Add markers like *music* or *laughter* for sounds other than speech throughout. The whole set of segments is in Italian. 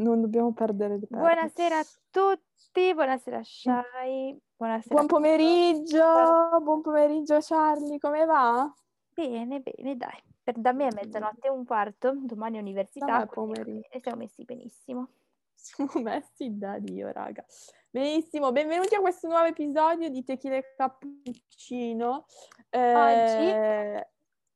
non dobbiamo perdere le perle. Buonasera a tutti, buonasera Shai, buonasera. Buon pomeriggio, buon pomeriggio Charlie, come va? Bene, bene, dai. Per da me è mezzanotte e un quarto, domani è università, pomeriggio. e siamo messi benissimo. Siamo messi da Dio, raga. Benissimo, benvenuti a questo nuovo episodio di Tequila e Cappuccino. Eh, Oggi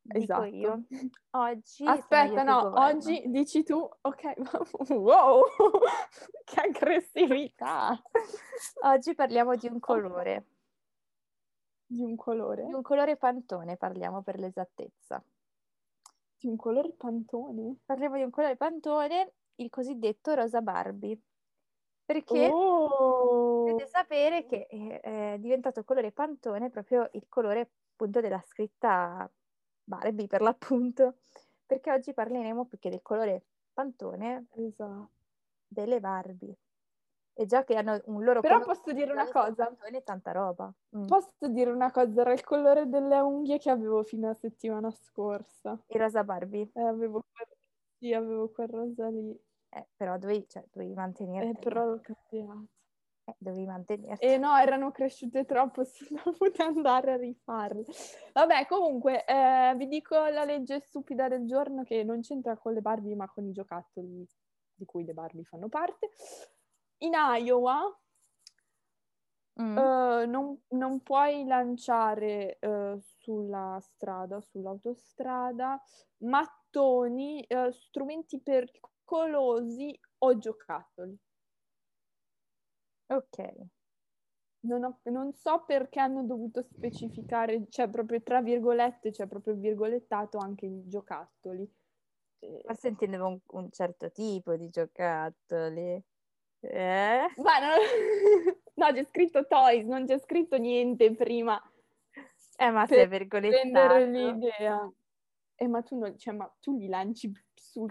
Esatto. io. Oggi Aspetta, no, oggi dici tu, ok, *laughs* wow, *laughs* che aggressività. Oggi parliamo di un colore. Di un colore? Di un colore pantone parliamo per l'esattezza. Di un colore pantone? Parliamo di un colore pantone, il cosiddetto rosa Barbie. Perché oh. dovete sapere che è diventato colore pantone proprio il colore appunto della scritta Barbie per l'appunto, perché oggi parleremo più che del colore pantone esatto. delle Barbie. E già che hanno un loro Però posso dire una cosa. Pantone tanta roba. Mm. Posso dire una cosa, era il colore delle unghie che avevo fino a settimana scorsa. Il rosa Barbie? Eh, avevo quel... Sì, avevo quel rosa lì. Eh, però dovevi, cioè, dovevi mantenere. Eh, però l'ho cambiato. Eh, dovevi mantenerti. E no, erano cresciute troppo, *laughs* sono dovute andare a rifarle. Vabbè, comunque, eh, vi dico la legge stupida del giorno che non c'entra con le Barbie, ma con i giocattoli di cui le Barbie fanno parte. In Iowa mm. uh, non, non, puoi lanciare uh, sulla strada, sull'autostrada, mattoni, uh, strumenti pericolosi o giocattoli. Ok. Non, ho, non, so perché hanno dovuto specificare, cioè proprio tra virgolette, cioè proprio virgolettato anche i giocattoli. Forse intendevo un, un certo tipo di giocattoli. Eh? Ma no, *laughs* no, c'è scritto toys, non c'è scritto niente prima. Eh, ma se è virgolettato. l'idea. Eh, ma tu, non, cioè, ma tu li lanci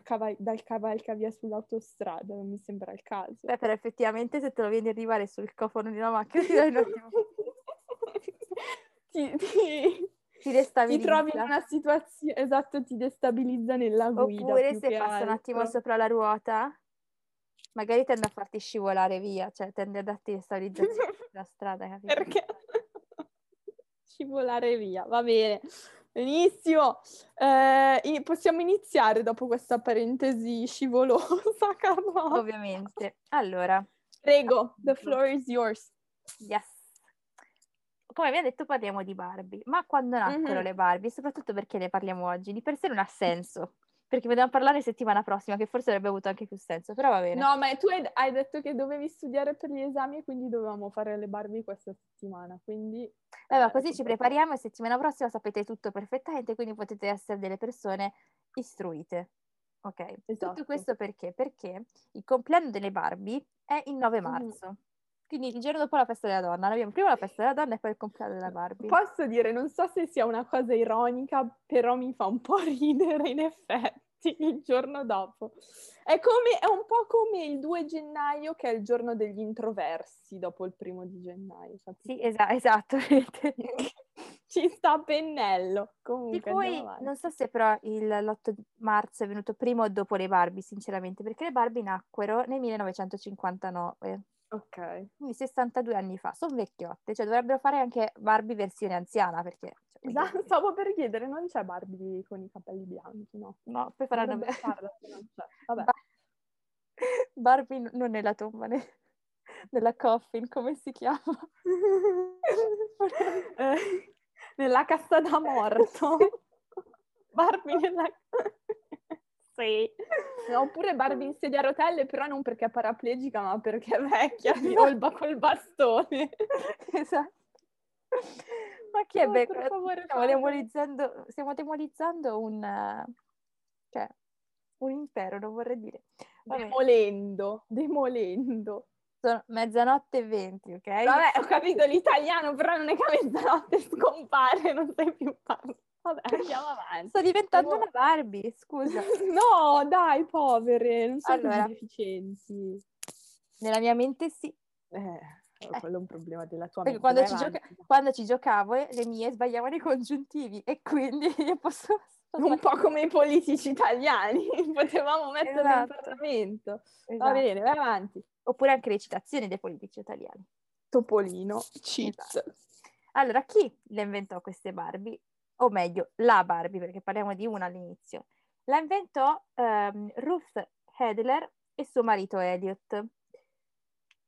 caval- dal cavalcavia sull'autostrada, non mi sembra il caso. Beh, però effettivamente se te lo vieni a arrivare sul cofano di una macchina ti dai un attimo... *laughs* ti, ti, ti destabilizza. Ti trovi in una situazione, esatto, ti destabilizza nella guida. Oppure se passa altro. un attimo sopra la ruota, magari tende a farti scivolare via, cioè tende a darti destabilizzazione *laughs* sulla strada, capito? Perché? *laughs* scivolare via, va bene. Benissimo, eh, possiamo iniziare dopo questa parentesi scivolosa, *laughs* Carlotta? Ovviamente. Allora. Prego, the floor is yours. Yes. Come vi ha detto parliamo di Barbie, ma quando nacquero mm-hmm. le Barbie, soprattutto perché ne parliamo oggi, di per sé non ha senso perché potevamo parlare settimana prossima, che forse avrebbe avuto anche più senso, però va bene. No, ma tu hai, hai detto che dovevi studiare per gli esami e quindi dovevamo fare le Barbie questa settimana, quindi... Allora, eh, così ci prepariamo e settimana prossima sapete tutto perfettamente, quindi potete essere delle persone istruite. Ok, esatto. tutto questo perché? Perché il compleanno delle Barbie è il 9 marzo. Mm. Quindi il giorno dopo la festa della donna. Abbiamo prima la festa della donna e poi il compleanno della Barbie. Posso dire, non so se sia una cosa ironica, però mi fa un po' *laughs* ridere in effetti il giorno dopo. È, come, è un po' come il 2 gennaio che è il giorno degli introversi dopo il primo di gennaio. Capito? Sì, esa- esatto. *laughs* Ci sta pennello. Comunque, di cui non so se però il, l'8 marzo è venuto prima o dopo le Barbie, sinceramente, perché le Barbie nacquero nel 1959. Ok. Quindi 62 anni fa, sono vecchiotte, cioè dovrebbero fare anche Barbie versione anziana perché... Cioè, esatto, stavo per chiedere, non c'è Barbie con i capelli bianchi, no? No, poi faranno... Farla, Vabbè. Barbie non nella tomba, ne... nella coffin, come si chiama? *laughs* eh, nella cassa da morto. *laughs* Barbie nella... Sì. *laughs* Oppure Barbie in sedia a rotelle, però non perché è paraplegica, ma perché è vecchia, *laughs* violba col bastone. *laughs* esatto. Ma chi è becco? Stiamo demolizzando, stiamo demolizzando un... cioè, un impero, non vorrei dire. Vabbè. Demolendo, demolendo. Sono mezzanotte e venti, ok? Vabbè, ho capito l'italiano, però non è che a mezzanotte scompare, non sai più parlare. Vabbè, *laughs* andiamo avanti. Sto diventando oh. una Barbie, scusa. *laughs* no, dai, povere, non sono allora, deficienti. Nella mia mente sì. Eh, eh. quello è un problema della tua mente. Quando ci, gioca- quando ci, giocavo, le mie sbagliavano i congiuntivi e quindi *laughs* io posso... Un po' come i politici italiani, potevamo metterlo esatto. in Parlamento. Esatto. Va bene, vai avanti. Oppure anche le citazioni dei politici italiani. Topolino, cheats. Esatto. Allora, chi le inventò queste Barbie? O meglio, la Barbie, perché parliamo di una all'inizio. La inventò um, Ruth Hedler e suo marito Elliot.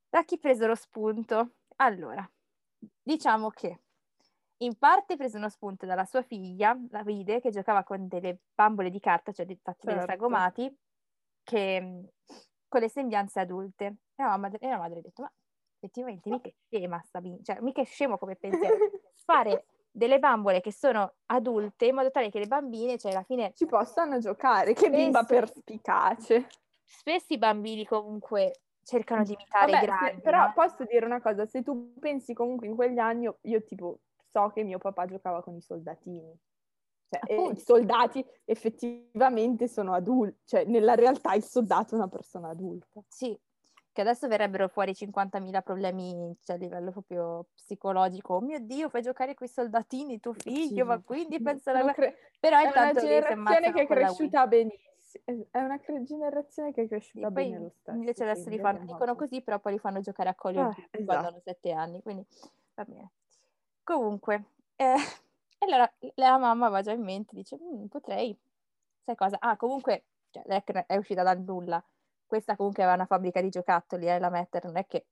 Da chi prese lo spunto? Allora, diciamo che in parte prese uno spunto dalla sua figlia, la vide, che giocava con delle bambole di carta, cioè fatte certo. dei sagomati, che, con le sembianze adulte. E la madre, e la madre ha detto, ma effettivamente mica è scema sta cioè mica è scemo come *laughs* pensiero. Fare delle bambole che sono adulte in modo tale che le bambine, cioè alla fine... Ci possano giocare, che spesso, bimba perspicace. Spesso i bambini comunque cercano di imitare Vabbè, i grandi. Se, però no? posso dire una cosa, se tu pensi comunque in quegli anni, io, io tipo so che mio papà giocava con i soldatini. Cioè, i soldati effettivamente sono adulti, cioè nella realtà il soldato è una persona adulta. Sì, che adesso verrebbero fuori 50.000 problemi cioè, a livello proprio psicologico. Oh mio Dio, fai giocare con i soldatini tuo figlio, sì. ma quindi pensa alla cre- Però è una generazione che è cresciuta benissimo. È una cre- generazione che è cresciuta sì, bene lo stesso. Invece adesso li fanno, dicono così, però poi li fanno giocare a Duty ah, esatto. quando hanno sette anni, quindi va bene. Comunque, eh, *laughs* allora la mamma va già in mente, dice, mm, potrei, sai cosa? Ah, comunque, cioè, è uscita dal nulla. Questa comunque aveva una fabbrica di giocattoli, eh, la Metter, non è che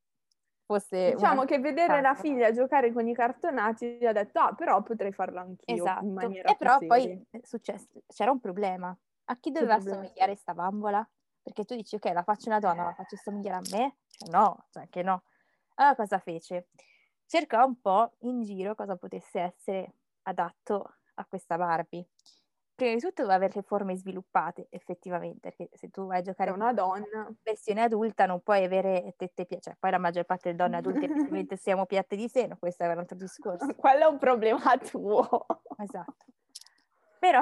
fosse... Diciamo che vedere la figlia giocare con i cartonati gli ha detto, ah, però potrei farlo anch'io esatto. in maniera E però poi è successo, c'era un problema. A chi doveva somigliare sta bambola? Perché tu dici, ok, la faccio una donna, la faccio somigliare a me? Cioè, no, cioè che no. Allora cosa fece? cercò un po' in giro cosa potesse essere adatto a questa Barbie. Prima di tutto doveva avere le forme sviluppate, effettivamente, perché se tu vai a giocare con una donna versione adulta non puoi avere tette piatte, cioè poi la maggior parte delle donne adulte *laughs* effettivamente siamo piatte di seno, questo è un altro discorso. *laughs* Quello è un problema *laughs* tuo. Esatto. Però,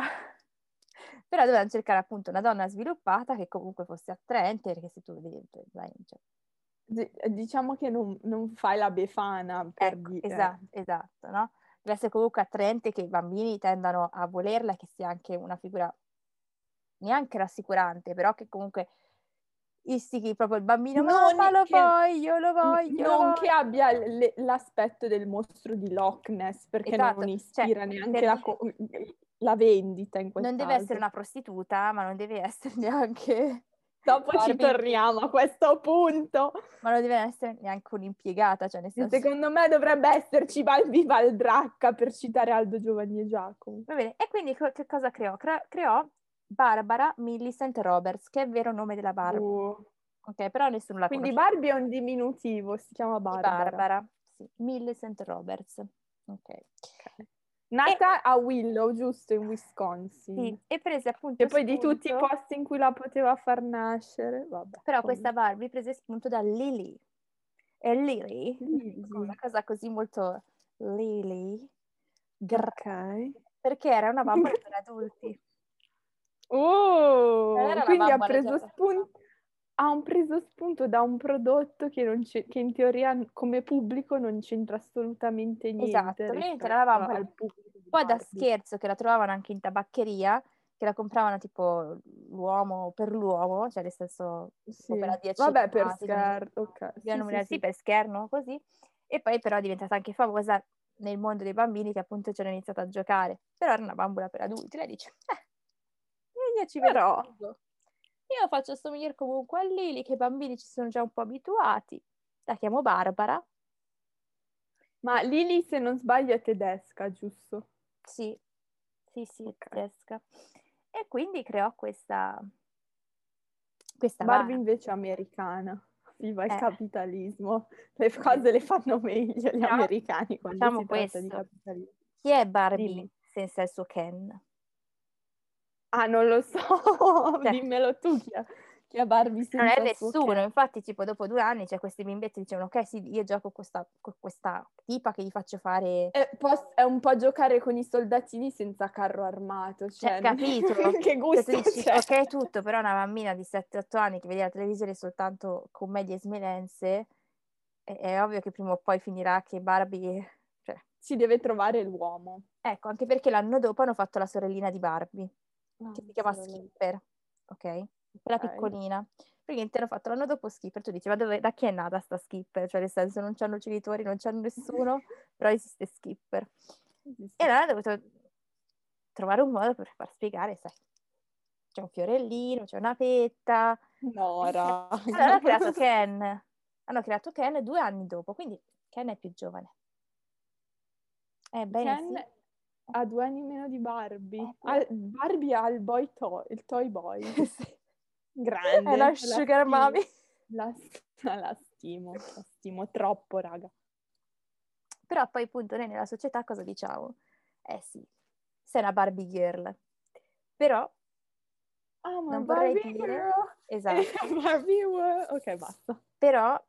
però dovevano cercare appunto una donna sviluppata che comunque fosse attraente, perché se tu vedi, cioè, diciamo che non, non, fai la befana per ecco, dire. Esatto, esatto, no? Essere comunque attraente che i bambini tendano a volerla, che sia anche una figura neanche rassicurante, però che comunque istichi proprio il bambino, non ma lo che, voglio, lo voglio. Non che abbia l- l'aspetto del mostro di Loch Ness, perché esatto. non cioè, ispira cioè, neanche la, la, vendita in questo Non deve essere una prostituta, ma non deve essere *laughs* neanche Dopo Barbie. ci torniamo a questo punto. Ma non deve essere neanche un'impiegata, cioè nel senso... Secondo me dovrebbe esserci Balbi Valdracca, per citare Aldo Giovanni e Giacomo. Va bene, e quindi che cosa creò? Cre- creò Barbara Millicent Roberts, che è il vero nome della Barbara. Uh. Ok, però nessuno la Quindi conosce. Barbie è un diminutivo, si chiama Barbara. Barbara, sì. Millicent Roberts. Ok. okay. Nata e... a Willow, giusto, in Wisconsin. Sì, e prese appunto E poi spunto... di tutti i posti in cui la poteva far nascere, vabbè. Però come... questa Barbie prese spunto da Lily. E Lily, Lily. una cosa così molto Lily. Ok. Perché era una bambola per *laughs* adulti. Oh, quindi ha preso spunto ha preso spunto da un prodotto che, che, in teoria come pubblico non c'entra assolutamente niente. Esatto, niente, la lavavano al pubblico. Poi da scherzo che la trovavano anche in tabaccheria, che la compravano tipo l'uomo per l'uomo, cioè nel senso sì. per la 10 Vabbè, per scherno, ok. Sì, sì, sì, per scherno, così. E poi però è diventata anche famosa nel mondo dei bambini che appunto ci hanno iniziato a giocare. Però era una bambola per adulti, lei dice, eh, io ci vedrò. Io faccio somigliare comunque a Lily, che i bambini ci sono già un po' abituati. La chiamo Barbara. Ma Lily, se non sbaglio, è tedesca, giusto? Sì, sì, sì, okay. tedesca. E quindi creò questa... questa Barbie vara. invece americana. Viva il eh. capitalismo. Le cose le fanno meglio gli no, americani quando si questo. di capitalismo. Chi è Barbie Dimmi. senza il suo Ken? Ah, non lo so, *laughs* cioè, dimmelo tu chi ha, chi ha Barbie Non è nessuno, infatti tipo dopo due anni c'è questi bimbetti che dicevano ok sì, io gioco con questa, con questa tipa che gli faccio fare... È, è, un po' giocare con i soldatini senza carro armato, cioè... cioè capito? *laughs* che gusto cioè, dici, Ok tutto, però una bambina di 7-8 anni che vede la televisione soltanto commedie smelenze, è, è ovvio che prima o poi finirà che Barbie... Cioè... Si deve trovare l'uomo. Ecco, anche perché l'anno dopo hanno fatto la sorellina di Barbie ah, che si chiama Skipper, ok? Quella okay. piccolina. Praticamente hanno fatto l'anno dopo Skipper, tu dici, ma dove, da chi è nata sta Skipper? Cioè, nel senso, non c'hanno genitori, non c'hanno nessuno, *laughs* però esiste Skipper. E allora hanno dovuto trovare un modo per far spiegare, sai, c'è un fiorellino, c'è una petta. No, *laughs* raga. Allora hanno creato Ken. Hanno creato Ken due anni dopo, quindi Ken è più giovane. Ebbene Ken sì. Ha due anni meno di Barbie. Eh, Barbie ha il boy toy, il toy boy. *laughs* sì. Grande. È la sugar la mommy. La, la stimo, la stimo troppo, raga. Però poi appunto noi nella società cosa diciamo? Eh sì, sei una Barbie girl. Però oh, non vorrei Barbie dire... Girl. Esatto. *laughs* Barbie world. Ok, basta. Però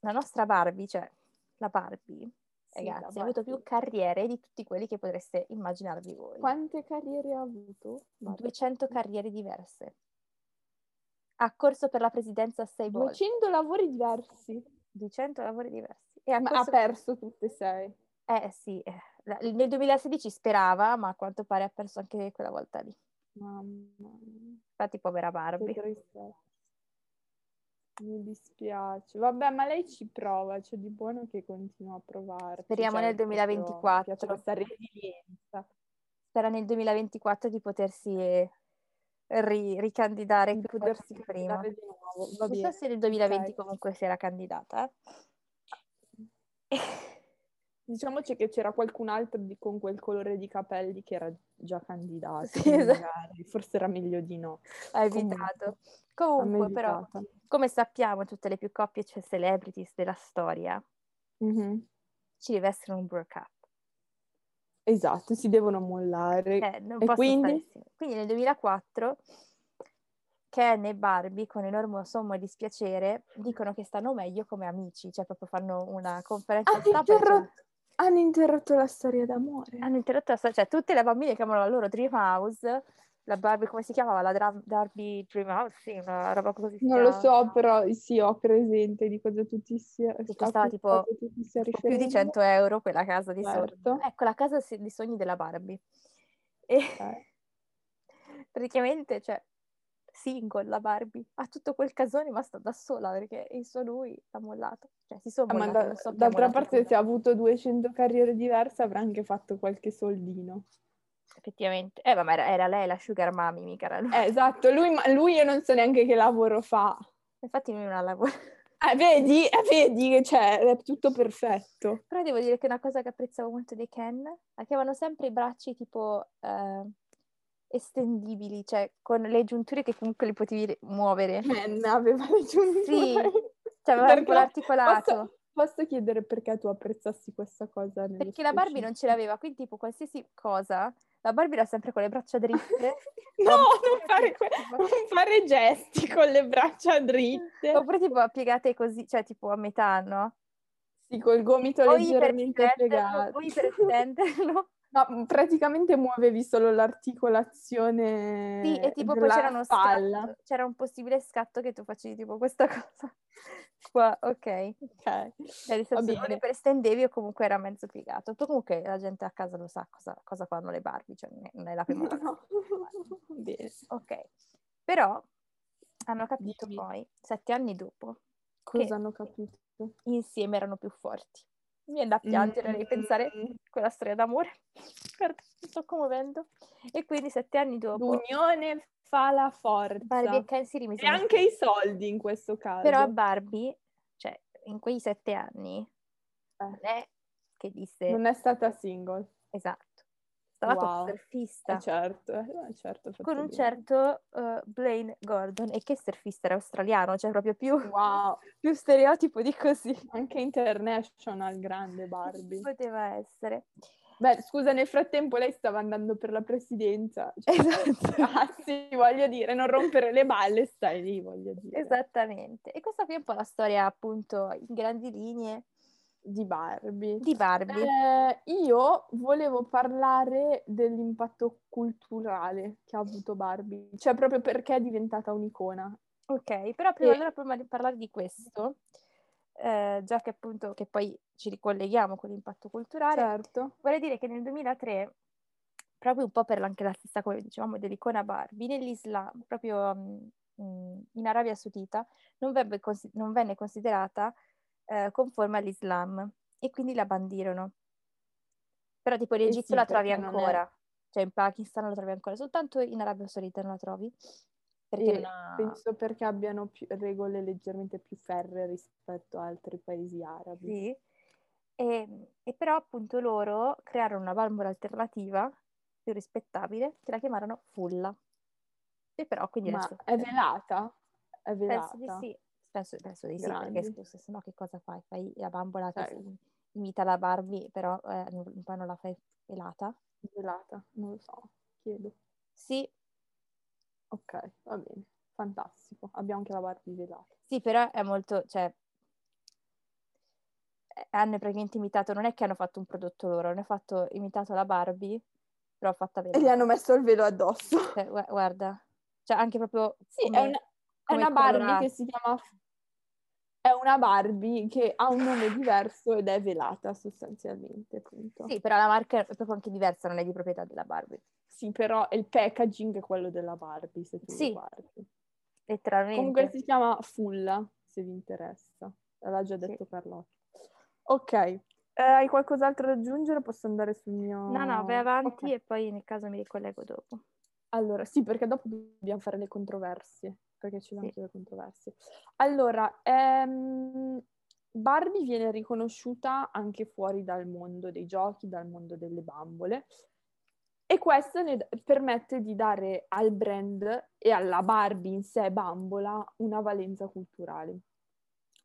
la nostra Barbie, cioè la Barbie, sì, ragazzi, ha avuto più carriere di tutti quelli che potreste immaginarvi voi. Quante carriere ha avuto? Barbie. 200 carriere diverse. Ha corso per la presidenza sei 200 volte. 200 lavori diversi. 200 lavori diversi. E ha, ma ha perso tutte e sei. Eh sì, eh, nel 2016 sperava, ma a quanto pare ha perso anche quella volta lì. Mamma mia. Infatti povera Barbie. Mi dispiace. Vabbè, ma lei ci prova, c'è di buono che continua a provare. Speriamo cioè, nel 2024. Questa resilienza. Spera nel 2024 di potersi ri- ricandidare di potersi prima. Di nuovo. Va non so se nel 2020 okay. comunque si era candidata. Eh. *laughs* Diciamoci che c'era qualcun altro di, con quel colore di capelli che era già candidato. Sì, esatto. Forse era meglio di no. Ha evitato. Comunque, però, come sappiamo, tutte le più coppie, cioè celebrities della storia, mm-hmm. ci deve essere un break up. Esatto, si devono mollare. Eh, e quindi? quindi nel 2004 Ken e Barbie, con enorme sommo dispiacere, dicono che stanno meglio come amici, cioè proprio fanno una conferenza hanno stampa. Interrotto. Hanno interrotto la storia d'amore. Hanno interrotto la storia, cioè tutte le bambine che amano la loro Dream House la Barbie, come si chiamava? La Dra- Darby Dream House? Sì, una roba così. Non lo so, però sì, ho presente di cosa tutti sia. Che costava tipo più di 100 euro quella casa di certo. sogni. Ecco, la casa di sogni della Barbie. E okay. *laughs* praticamente, cioè, single la Barbie, ha tutto quel casone ma sta da sola perché il suo lui l'ha mollato. Cioè, si sono ah, da, so d'altra parte, se ha avuto 200 carriere diverse, avrà anche fatto qualche soldino effettivamente. Eh, ma era, era, lei la sugar mommy, mica era lui. Eh, esatto, lui, lui io non so neanche che lavoro fa. Infatti lui non ha lavoro. Eh, vedi, eh, vedi che c'è, è tutto perfetto. Però devo dire che una cosa che apprezzavo molto di Ken è che avevano sempre i bracci tipo eh, estendibili, cioè con le giunture che comunque li potevi muovere. Ken aveva le giunture. Sì, cioè aveva un po' l'articolato. Posso, posso, chiedere perché tu apprezzassi questa cosa? Perché la Barbie non ce l'aveva, quindi tipo qualsiasi cosa la Barbie era sempre con le braccia dritte. *laughs* no, non fare, que- non fare, gesti con le braccia dritte. Oppure tipo piegate così, cioè tipo a metà, no? Sì, col gomito o leggermente piegato. O iperestenderlo. No, praticamente muovevi solo l'articolazione Sì, e tipo poi c'era uno spalla. scatto, c'era un possibile scatto che tu facevi tipo questa *laughs* cosa qua, ok. Ok. Cioè, senso, o per estendevi o comunque era mezzo piegato. Poi comunque la gente a casa lo sa cosa, cosa fanno le Barbie, cioè non è la prima *laughs* volta. No. Bene. Ok. Però hanno capito Dimmi. poi, sette anni dopo, cosa hanno capito? Insieme erano più forti. Mi viene da piangere mm. ripensare quella storia d'amore. *laughs* Guarda, mi sto commuovendo. E quindi sette anni dopo... L'unione fa la forza. Barbie e Ken si rimisero. E anche i soldi in questo caso. Però Barbie, cioè, in quei sette anni, eh. non è che disse... Non è stata single. Esatto. Stava wow. surfista. Eh certo, eh, certo con un certo uh, Blaine Gordon. E che surfista era australiano, cioè proprio più, wow. *laughs* più stereotipo di così. Anche international, grande Barbie. *laughs* Poteva essere. Beh, scusa, nel frattempo lei stava andando per la presidenza. Cioè, esatto. *laughs* Cazzi, voglio dire, non rompere le balle, stai lì, voglio dire. Esattamente. E questa qui è un po' la storia, appunto, in grandi linee di Barbie. Di Barbie. Eh, io volevo parlare dell'impatto culturale che ha avuto Barbie, cioè proprio perché è diventata un'icona. Ok, però prima, e... allora, prima di parlare di questo, eh, già che appunto che poi ci ricolleghiamo con l'impatto culturale, certo. vorrei dire che nel 2003 proprio un po' per anche la stessa, come dicevamo, dell'icona Barbie, nell'Islam, proprio um, in Arabia Saudita, non, cons- non venne considerata eh, conforme all'Islam e quindi la bandirono. Però tipo in Egitto eh sì, la trovi ancora, è... cioè in Pakistan la trovi ancora, soltanto in Arabia Saudita non la trovi. Perché ha... Penso perché abbiano più, regole leggermente più ferre rispetto a altri paesi arabi. Sì, e, e però appunto loro crearono una bambola alternativa più rispettabile che la chiamarono Fulla. E però quindi Ma è velata? È velata? Penso di sì, penso, penso di Grandi. sì, perché se no che cosa fai? Fai la bambola che cioè. imita la Barbie, però eh, poi non la fai velata? Velata, non lo so, chiedo. Sì, Ok, va bene, fantastico. Abbiamo anche la Barbie velata. Sì, però è molto, cioè, eh, hanno praticamente imitato, non è che hanno fatto un prodotto loro, hanno fatto, imitato la Barbie, però fatta velata. E gli hanno messo il velo addosso. Cioè, guarda, cioè anche proprio... Sì, come, è una, è una Barbie che si chiama... È una Barbie che ha un nome diverso ed è velata sostanzialmente, appunto. Sì, però la marca è proprio anche diversa, non è di proprietà della Barbie. Sì, però il packaging è quello della Barbie, se tu sì, guardi. letteralmente. Comunque si chiama Fulla, se vi interessa. L'ha già detto sì. Carlotta. Ok, eh, hai qualcos'altro da aggiungere? Posso andare sul mio... No, no, vai avanti okay. e poi nel caso mi ricollego dopo. Allora, sì, perché dopo dobbiamo fare le controversie, perché ci sono sì. anche le controversie. Allora, ehm, Barbie viene riconosciuta anche fuori dal mondo dei giochi, dal mondo delle bambole, e questo ne permette di dare al brand e alla Barbie in sé bambola una valenza culturale.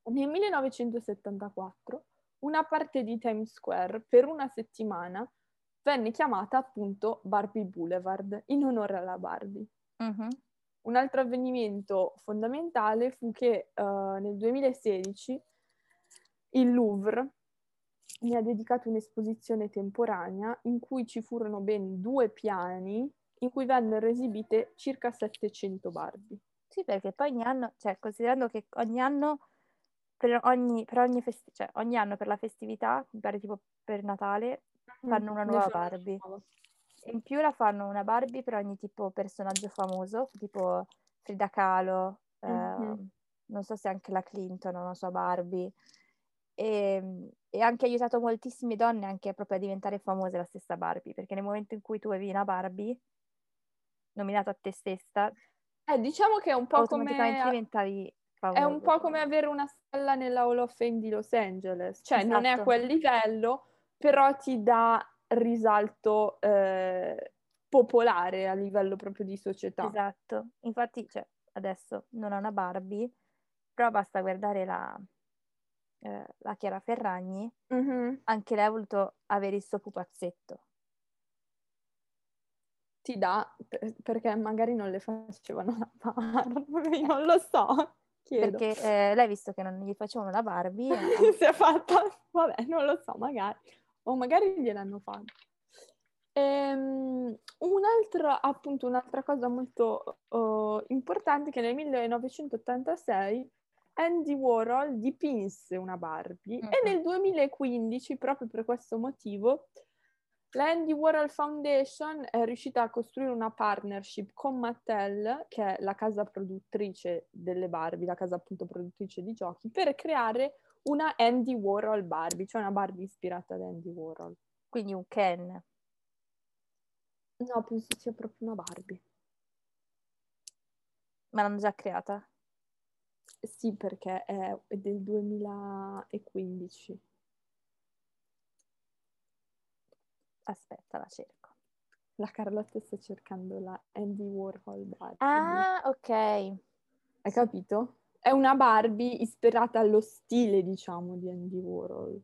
Nel 1974 una parte di Times Square per una settimana venne chiamata appunto Barbie Boulevard in onore alla Barbie. Uh-huh. Un altro avvenimento fondamentale fu che uh, nel 2016 il Louvre mi ha dedicato un'esposizione temporanea in cui ci furono ben due piani in cui vennero esibite circa 700 Barbie. Sì, perché poi ogni anno, cioè considerando che ogni anno, per ogni, per ogni, festi- cioè, ogni anno per la festività, mi pare tipo per Natale, mm, fanno una nuova Barbie. In più la fanno una Barbie per ogni tipo personaggio famoso, tipo Frida Kahlo, mm-hmm. eh, non so se anche la Clinton, non so, Barbie. E, ehm, e anche aiutato moltissime donne anche proprio a diventare famose la stessa Barbie, perché nel momento in cui tu avevi una Barbie nominata a te stessa, eh, diciamo che è un po' come diventavi famosa. È un po' come avere una stella nella Hall of Fame di Los Angeles, cioè esatto. non è a esatto. quel livello, però ti dà risalto eh, popolare a livello proprio di società. Esatto, infatti cioè, adesso non ha una Barbie, però basta guardare la, eh, la Chiara Ferragni, mm-hmm. anche lei ha voluto avere il suo pupazzetto. Ti dà, perché magari non le facevano la Barbie, non lo so. Chiedo. Perché eh, lei, visto che non gli facevano la Barbie... Eh... *laughs* si è fatta, vabbè, non lo so, magari. O magari gliel'hanno fatta. Ehm, un'altra, appunto, un'altra cosa molto uh, importante che nel 1986 Andy Warhol dipinse una Barbie mm-hmm. e nel 2015, proprio per questo motivo, la Andy Warhol Foundation è riuscita a costruire una partnership con Mattel, che è la casa produttrice delle Barbie, la casa appunto produttrice di giochi, per creare una Andy Warhol Barbie, cioè una Barbie ispirata ad Andy Warhol. Quindi un Ken. No, penso sia proprio una Barbie. Ma l'hanno già creata? Sì, perché è del 2015. Aspetta, la cerco. La Carlotta sta cercando la Andy Warhol Barbie. Ah, ok. Hai capito? È una Barbie ispirata allo stile, diciamo, di Andy Warhol.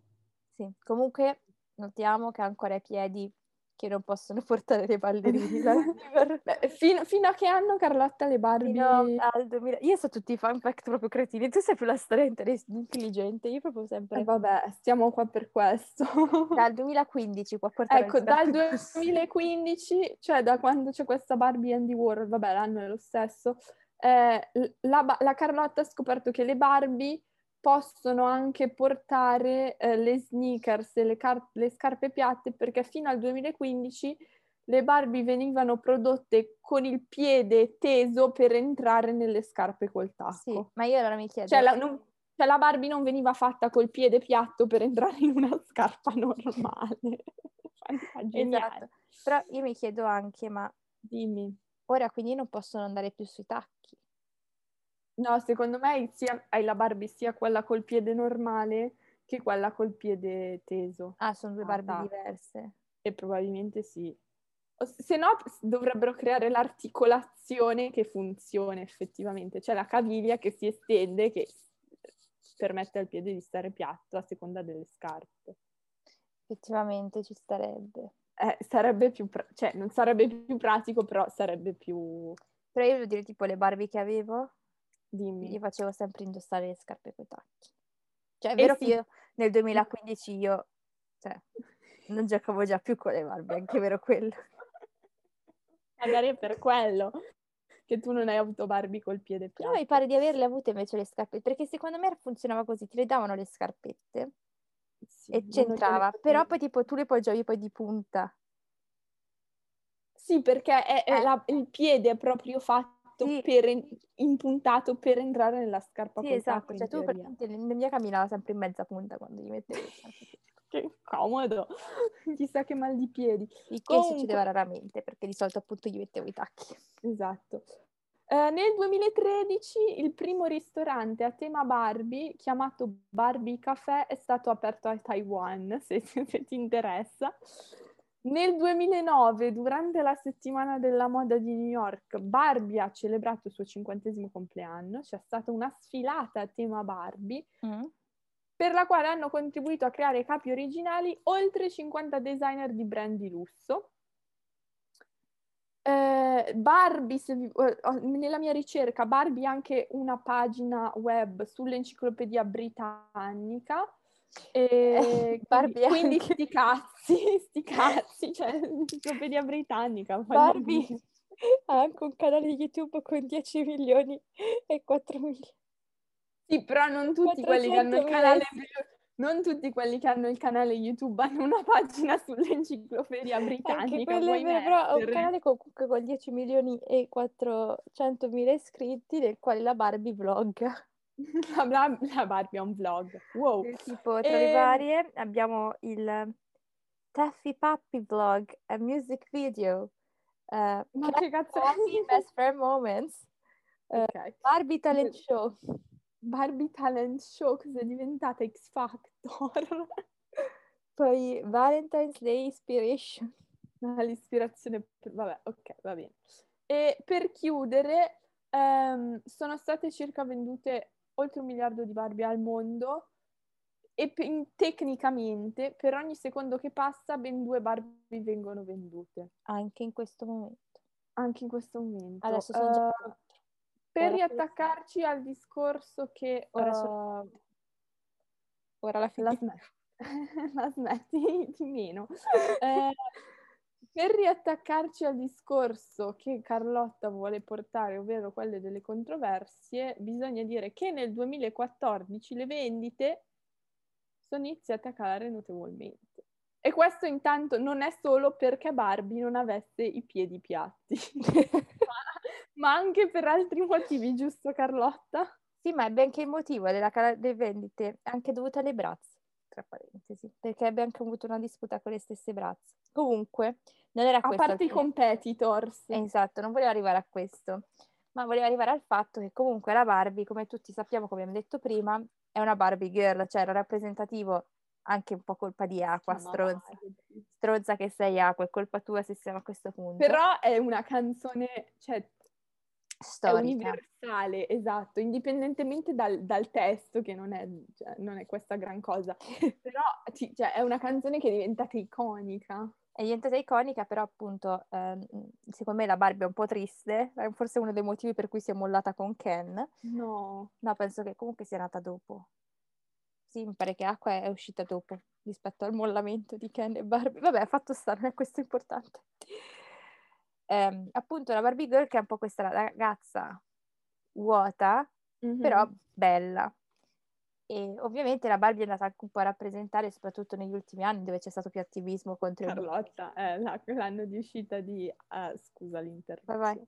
Sì, comunque notiamo che ha ancora i piedi che non possono *laughs* portare le ballerine. *laughs* Beh, fino, fino, a che anno Carlotta le Barbie? Fino al 2000. Io so tutti i fun fact proprio cretini, tu sei più la storia intelligente, io proprio sempre... Eh, vabbè, stiamo qua per questo. *laughs* Dal 2015 può portare Ecco, dal 2015, cioè da quando c'è questa Barbie Andy Warhol, vabbè l'anno è lo stesso, eh, la, la Carlotta ha scoperto che le Barbie possono anche portare eh, le sneakers e le, car- le, scarpe piatte perché fino al 2015 le Barbie venivano prodotte con il piede teso per entrare nelle scarpe col tacco. Sì, ma io allora mi chiedo... Cioè la, non, cioè la Barbie non veniva fatta col piede piatto per entrare in una scarpa normale. *laughs* esatto. Però io mi chiedo anche, ma... Dimmi. Ora quindi non possono andare più sui tacchi. No, secondo me sia, hai la Barbie sia quella col piede normale che quella col piede teso. Ah, sono due Barbie diverse. E probabilmente sì. Se no dovrebbero creare l'articolazione che funziona effettivamente, cioè la caviglia che si estende, che permette al piede di stare piatto a seconda delle scarpe. Effettivamente ci starebbe. Eh, sarebbe più, pra- cioè non sarebbe più pratico, però sarebbe più... Però io devo dire tipo le Barbie che avevo, Dimmi. gli facevo sempre indossare le scarpe con i tacchi. Cioè è vero eh sì. che io nel 2015 io, cioè, non giocavo già più con le Barbie, anche vero quello. *laughs* Magari è per quello che tu non hai avuto Barbie col piede piatto. Però mi pare di averle avute invece le scarpette, perché secondo me funzionava così, ti le davano le scarpette sì, e c'entrava, però poi tipo tu le poggiavi poi di punta. Sì, perché è, è eh. la, il piede è proprio fatto sì. per, impuntato per entrare nella scarpa sì, esatto, cioè tu praticamente la mia camminava sempre in mezza punta quando gli mettevi che comodo, chissà che mal di piedi. Il che Comunque... succedeva raramente, perché di solito appunto gli mettevo i tacchi. Esatto. Eh, nel 2013 il primo ristorante a tema Barbie, chiamato Barbie Café, è stato aperto a Taiwan, se, *laughs* se ti interessa. Nel 2009, durante la settimana della moda di New York, Barbie ha celebrato il suo cinquantesimo compleanno, c'è stata una sfilata a tema Barbie, mm. per la quale hanno contribuito a creare capi originali oltre 50 designer di brand di lusso. Eh, Barbie, vi, eh, nella mia ricerca, Barbie ha anche una pagina web sull'enciclopedia britannica. E Barbie quindi anche. sti cazzi, *laughs* sti *laughs* cazzi, cioè l'enciclopedia britannica. Barbie *laughs* ha anche un canale YouTube con 10 milioni e 4 milioni. Sì, però non tutti quelli che hanno il canale non tutti quelli che hanno il canale YouTube hanno una pagina sull'enciclopedia britannica. Anche quelle, però un canale comunque con 10 milioni e 400 mila iscritti, nel quale la Barbie vlog. La, *laughs* la, la Barbie ha un vlog. Wow. Tipo, tra e... le varie abbiamo il Taffy Puppy vlog, a music video. Uh, Ma che cazzo è? *laughs* Best Friend Moments. Uh, okay. Barbie Talent Show. Barbie Talent Show, cosa è diventata X Factor. *laughs* Poi Valentine's Day Inspiration. L'ispirazione, vabbè, ok, va bene. E per chiudere, um, sono state circa vendute oltre un miliardo di Barbie al mondo e pe- tecnicamente per ogni secondo che passa ben due Barbie vengono vendute. Anche in questo momento. Anche in questo momento. Adesso sono già... Uh, per ora riattaccarci al discorso che... Ora, uh, so... ora la, la, smet- *laughs* la smetti di meno. eh, *laughs* per riattaccarci al discorso che Carlotta vuole portare, ovvero quelle delle controversie, bisogna dire che nel 2014 le vendite sono iniziate a calare notevolmente. E questo intanto non è solo perché Barbie non avesse i piedi piatti, *laughs* ma anche per altri motivi, giusto Carlotta? Sì, ma è anche il motivo della delle vendite, anche dovuto alle brazze, tra parentesi, perché abbiamo anche avuto una disputa con le stesse brazze. Comunque, non era questo. A parte i competitors. Esatto, non voleva arrivare a questo, ma voleva arrivare al fatto che comunque la Barbie, come tutti sappiamo, come abbiamo detto prima, è una Barbie girl, cioè era rappresentativo anche un po' colpa di acqua, stronza. Stronza che sei acqua, è colpa tua se siamo a questo punto. Però è una canzone, cioè storica. È universale, esatto, indipendentemente dal, dal testo, che non è, cioè, non è, questa gran cosa, *laughs* però ci, cioè, è una canzone che è diventata iconica. È diventata iconica, però appunto, ehm, secondo me la Barbie è un po' triste, è forse uno dei motivi per cui si è mollata con Ken. No. No, penso che comunque sia nata dopo. Sì, mi pare che Acqua è uscita dopo, rispetto al mollamento di Ken e Barbie. Vabbè, fatto stare, non è questo importante ehm, appunto la Barbie Girl che è un po' questa ragazza vuota, mm-hmm. però bella. E ovviamente la Barbie è andata anche un po' a rappresentare, soprattutto negli ultimi anni, dove c'è stato più attivismo contro Carlotta, il... eh, l'anno di uscita di... Uh, scusa l'interruzione.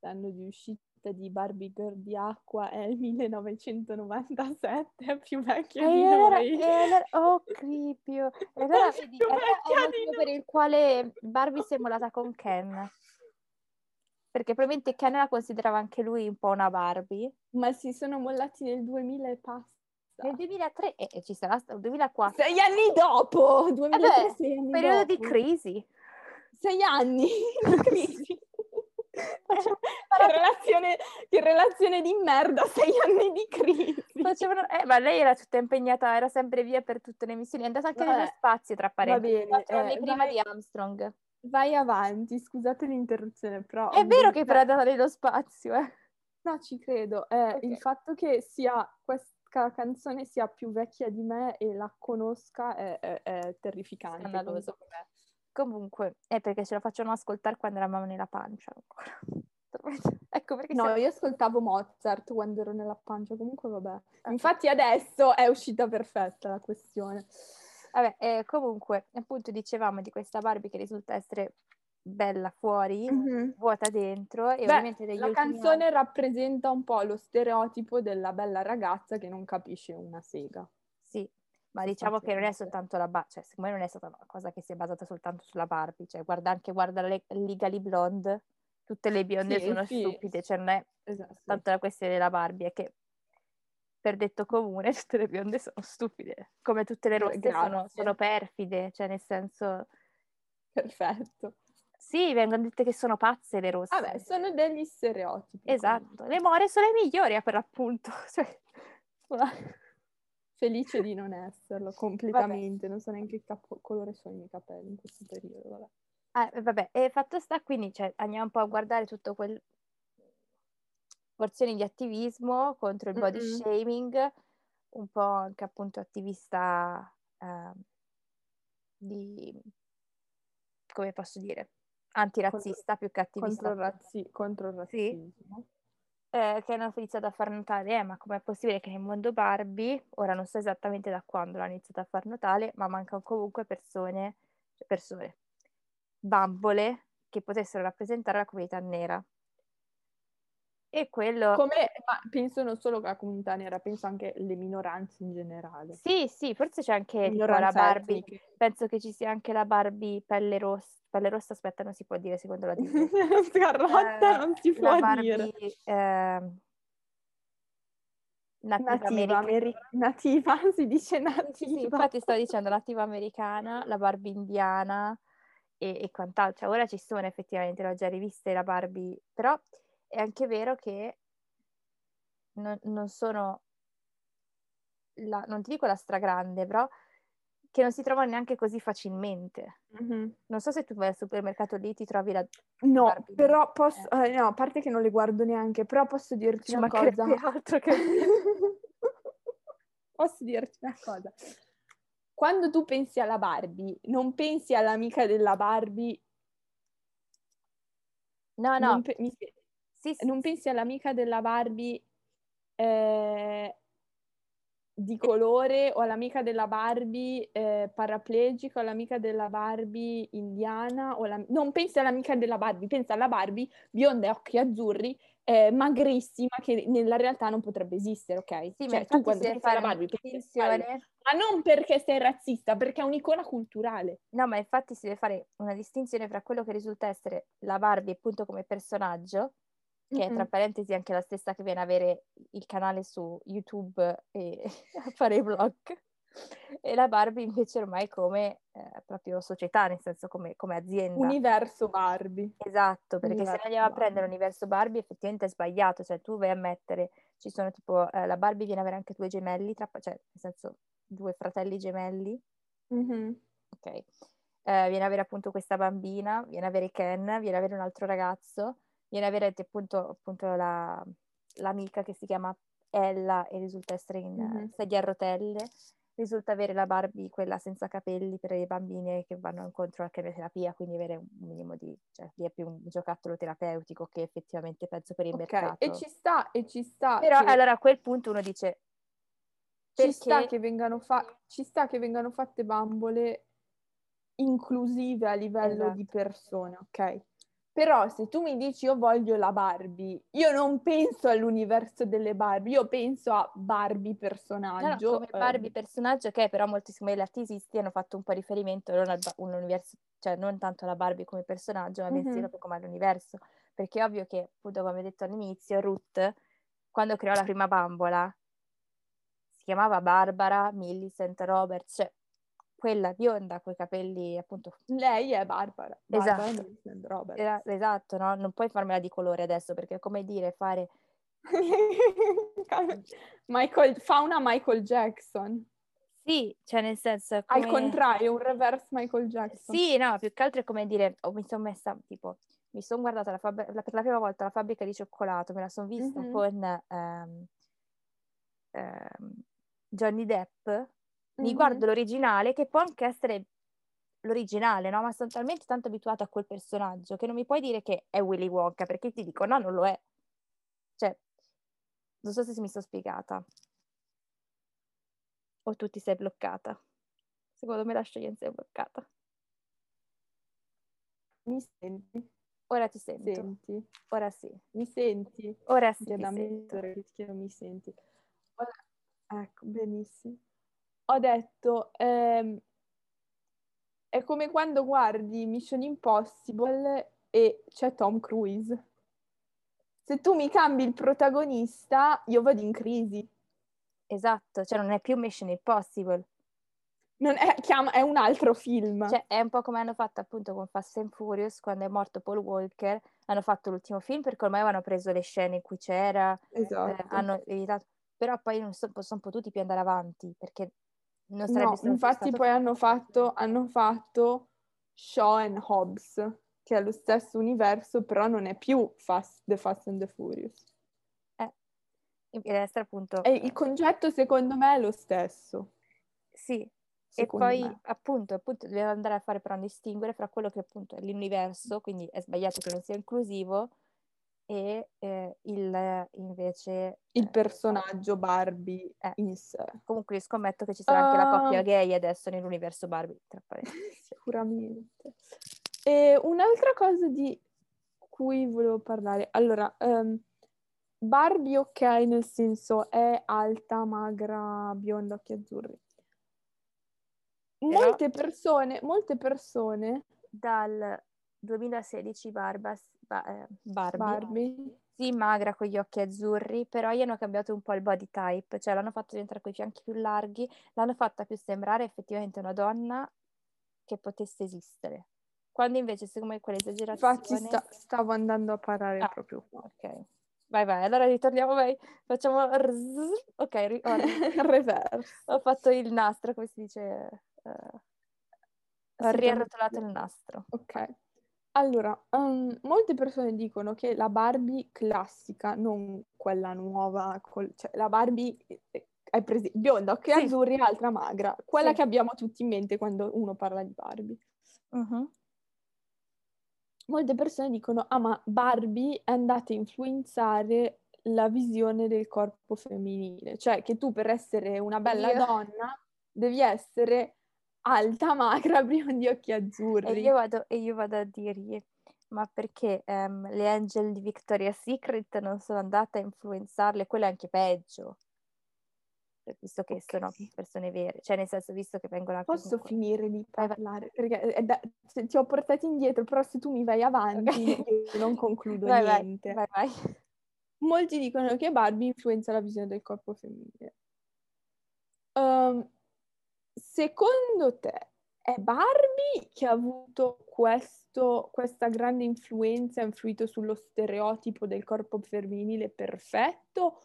L'anno di uscita di Barbie Girl di Acqua è il 1997, è più vecchia e di allora, noi. Allora, oh, cripio! E allora *laughs* vedi, è il motivo per il quale Barbie si è molata con Ken. Perché probabilmente Ken la considerava anche lui un po' una Barbie. Ma si sono mollati nel 2000 e passa. Nel 2003, e eh, ci sarà stato, 2004. Sei anni dopo! 2003, eh beh, anni periodo dopo. di crisi. Sei anni di *laughs* crisi. *laughs* che, relazione, che relazione di merda, sei anni di crisi. Facevano, eh, ma lei era tutta impegnata, era sempre via per tutte le missioni, è andata anche Vabbè, nello spazio, tra parentesi. Va bene, eh, prima vai, di Armstrong. Vai avanti, scusate l'interruzione, però... È vero che però è andata nello spazio, eh. No, ci credo. Eh, okay. Il fatto che sia questa canzone sia più vecchia di me e la conosca è, è, è terrificante. Scandaloso. Comunque, è perché ce la facciano ascoltare quando eravamo nella pancia *laughs* ecco perché no, io ascoltavo Mozart quando ero nella pancia, comunque vabbè. Ah. Infatti adesso è uscita perfetta la questione. Vabbè, eh, comunque, appunto dicevamo di questa Barbie che risulta essere bella fuori, mm-hmm. vuota dentro e Beh, ovviamente degli La canzone anni... rappresenta un po' lo stereotipo della bella ragazza che non capisce una sega. Sì, ma diciamo che non è soltanto la Barbie, cioè secondo me non è stata una cosa che si è basata soltanto sulla Barbie, cioè guarda anche guarda le Legally Blonde, tutte le bionde sì, sono sì. stupide, cioè non è esatto. tanto la questione della Barbie, è che per detto comune *laughs* tutte le bionde sono stupide, come tutte le rosse sono, sono, perfide, cioè nel senso... Perfetto. Sì, vengono dette che sono pazze le rosse. Vabbè, sono degli stereotipi. Esatto, comunque. le more sono le migliori per l'appunto. *laughs* Cioè, felice di non esserlo completamente, vabbè. non so neanche che capo- colore sono i miei capelli in questo periodo. Vabbè. Eh, vabbè, e fatto sta, quindi cioè, andiamo un po' a guardare tutto quel porzioni di attivismo contro il body mm-hmm. shaming, un po' anche appunto attivista eh, di, come posso dire, antirazzista contro, più che attivista. Contro, razzi- contro il razzismo. Sì eh, che hanno iniziato a far notare, eh, ma com'è possibile che nel mondo Barbie, ora non so esattamente da quando l'hanno iniziato a far notare, ma mancano comunque persone, persone, bambole che potessero rappresentare la comunità nera. E quello... Come, ma penso non solo la comunità nera, penso anche alle minoranze in generale. Sì, sì, forse c'è anche tipo, la Barbie, etniche. penso che ci sia anche la Barbie pelle rossa, pelle rossa aspetta non si può dire secondo la Disney. *laughs* Scarrotta eh, non si può Barbie, dire. Eh, nativa, nativa, Ameri- nativa, *laughs* si dice nativa. Sì, sì, infatti sto dicendo nativa americana, la Barbie indiana e, e quant'altro. Cioè, ora ci sono effettivamente, l'ho già riviste la Barbie, però è anche vero che non, non sono, la, non ti dico la stragrande, però che non si trovano neanche così facilmente. Mm-hmm. Non so se tu vai al supermercato lì ti trovi la... No, Barbie. però posso... Eh. Eh, no, a parte che non le guardo neanche, però posso dirti Ci una cosa. *laughs* altro che... *laughs* posso dirti una cosa. Quando tu pensi alla Barbie, non pensi all'amica della Barbie... No, no. Pe- mi... Sì, sì, non pensi all'amica della Barbie eh, di colore o all'amica della Barbie eh, paraplegica o all'amica della Barbie indiana o la... non pensi all'amica della Barbie, pensa alla Barbie bionda e occhi azzurri eh, magrissima che nella realtà non potrebbe esistere, ok? Sì, cioè, tu quando pensi alla Barbie pensi ma non perché sei razzista, perché è un'icona culturale. No, ma infatti si deve fare una distinzione fra quello che risulta essere la Barbie appunto come personaggio che è tra parentesi anche la stessa che viene a avere il canale su YouTube e *laughs* a fare i vlog. E la Barbie invece ormai come eh, proprio società, nel senso come, come, azienda. Universo Barbie. Esatto, perché universo se andiamo a prendere l'universo Barbie effettivamente è sbagliato, cioè tu vai a mettere, ci sono tipo, eh, la Barbie viene a avere anche due gemelli, tra, cioè nel senso due fratelli gemelli. Mm-hmm. Ok. Eh, viene a avere appunto questa bambina, viene a avere Ken, viene a avere un altro ragazzo viene a avere appunto, appunto la, l'amica che si chiama Ella e risulta essere in mm-hmm. sedia a rotelle, risulta avere la Barbie, quella senza capelli per le bambine che vanno incontro alla chemioterapia, quindi avere un minimo di, cioè lì è più un giocattolo terapeutico che effettivamente penso per il okay. mercato. E ci sta, e ci sta. Però che... allora a quel punto uno dice, Ci, sta che vengano fa- ci sta che vengano fatte bambole inclusive a livello esatto. di persone, ok? Però se tu mi dici io voglio la Barbie, io non penso all'universo delle Barbie, io penso a Barbie personaggio. No, no, come Barbie eh. personaggio che però moltissimi artisti hanno fatto un po' riferimento non al un universo, cioè non tanto alla Barbie come personaggio, ma mm-hmm. bensì proprio come all'universo. Perché è ovvio che, appunto, come ho detto all'inizio, Ruth, quando creò la prima bambola, si chiamava Barbara Millicent Roberts, cioè quella bionda con i capelli appunto. Lei è Barbara. Esatto. Barbara Era, esatto, no? Non puoi farmela di colore adesso perché come dire fare. *laughs* Michael, fa una Michael Jackson. Sì, cioè nel senso... Come... Al contrario, un reverse Michael Jackson. Sì, no, più che altro è come dire, oh, mi sono messa, tipo, mi sono guardata la fab- la, per la prima volta la fabbrica di cioccolato, me la sono vista mm-hmm. con um, um, Johnny Depp mi mm-hmm. guardo l'originale, che può anche essere l'originale, no? Ma sono talmente tanto abituata a quel personaggio che non mi puoi dire che è Willy Wonka, perché ti dico no, non lo è. Cioè, non so se mi sono spiegata. O tu ti sei bloccata. Secondo me la sceglienza è bloccata. Mi senti? Ora ti sento. Senti? Ora sì. Mi senti? Ora sì. Che da me mi senti. Ora... Ecco, benissimo ho detto, ehm, è come quando guardi Mission Impossible e c'è Tom Cruise. Se tu mi cambi il protagonista, io vado in crisi. Esatto, cioè non è più Mission Impossible. Non è, chiama, è un altro film. Cioè, è un po' come hanno fatto appunto con Fast and Furious, quando è morto Paul Walker, hanno fatto l'ultimo film perché ormai avevano preso le scene in cui c'era, esatto. eh, hanno evitato, però poi non so, sono potuti più andare avanti perché non sarebbe no, infatti poi hanno fatto, hanno fatto Shaw and Hobbs, che è lo stesso universo, però non è più Fast, The Fast and the Furious. Eh, appunto... E il concetto secondo me è lo stesso. Sì, e poi me. appunto, appunto dobbiamo andare a fare però a distinguere fra quello che appunto è l'universo, quindi è sbagliato che non sia inclusivo, e eh, il invece il eh, personaggio Barbie eh. in sé. Comunque scommetto che ci sarà uh, anche la coppia gay adesso nell'universo Barbie, tra *laughs* Sicuramente. E un'altra cosa di cui volevo parlare, allora, um, Barbie ok, nel senso è alta, magra, bionda, occhi azzurri. Molte Però... persone, molte persone dal 2016 Barbas ba- eh, Barbie. Barbie. Sì, magra con gli occhi azzurri, però gli hanno cambiato un po' il body type, cioè l'hanno fatto diventare con i fianchi più larghi, l'hanno fatta più sembrare effettivamente una donna che potesse esistere. Quando invece, secondo me, quell'esagerazione... Infatti sta- stavo andando a parare ah, proprio. Ok. Vai, vai, allora ritorniamo, vai. Facciamo... Ok, ri- *laughs* reverse. Ho fatto il nastro, come si dice... Uh... Ho riarrotolato il nastro. Ok. Allora, um, molte persone dicono che la Barbie classica, non quella nuova, col, cioè la Barbie è presi- bionda, occhi sì. azzurri, altra magra, quella sì. che abbiamo tutti in mente quando uno parla di Barbie. Uh-huh. Molte persone dicono, ah ma Barbie è andata a influenzare la visione del corpo femminile, cioè che tu per essere una bella Io... donna devi essere alta, *laughs* magra, biondi occhi azzurri. E io vado, e io vado a dirgli, ma perché um, le angel di Victoria's Secret non sono andate a influenzarle? Quello è anche peggio. Visto che okay. sono persone vere, cioè nel senso, visto che vengono anche. Posso comunque... finire di parlare? Perché da... ti ho portati indietro, però se tu mi vai avanti, okay. io non concludo vai, niente. Vai, vai, Molti dicono che Barbie influenza la visione del corpo femminile. Um, secondo te è Barbie che ha avuto questo, questa grande influenza, ha influito sullo stereotipo del corpo femminile perfetto?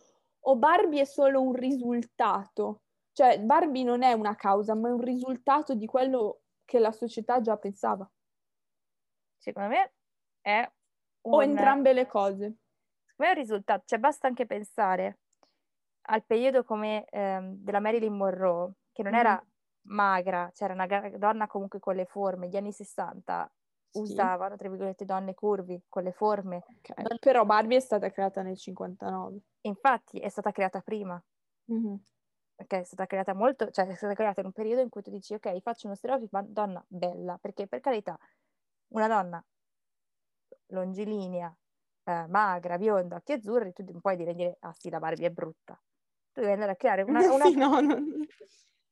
O Barbie è solo un risultato? Cioè, Barbie non è una causa, ma è un risultato di quello che la società già pensava. Secondo me è un... O entrambe le cose. Secondo me è un risultato, cioè basta anche pensare al periodo come ehm, della Marilyn Monroe, che non mm. era magra, c'era una donna comunque con le forme, gli anni 60 sì. usavano, tra virgolette, donne curvi, con le forme. Okay. Non... Però Barbie è stata creata nel 59. Infatti è stata creata prima. Mm-hmm. che è stata creata molto, cioè è stata creata in un periodo in cui tu dici ok, faccio uno stereotipo donna bella, perché per carità una donna longilinea, eh, magra, bionda, occhi azzurri, tu non puoi dire, dire ah sì, la Barbie è brutta. Tu devi andare a creare una, *laughs* una, sì, no, non...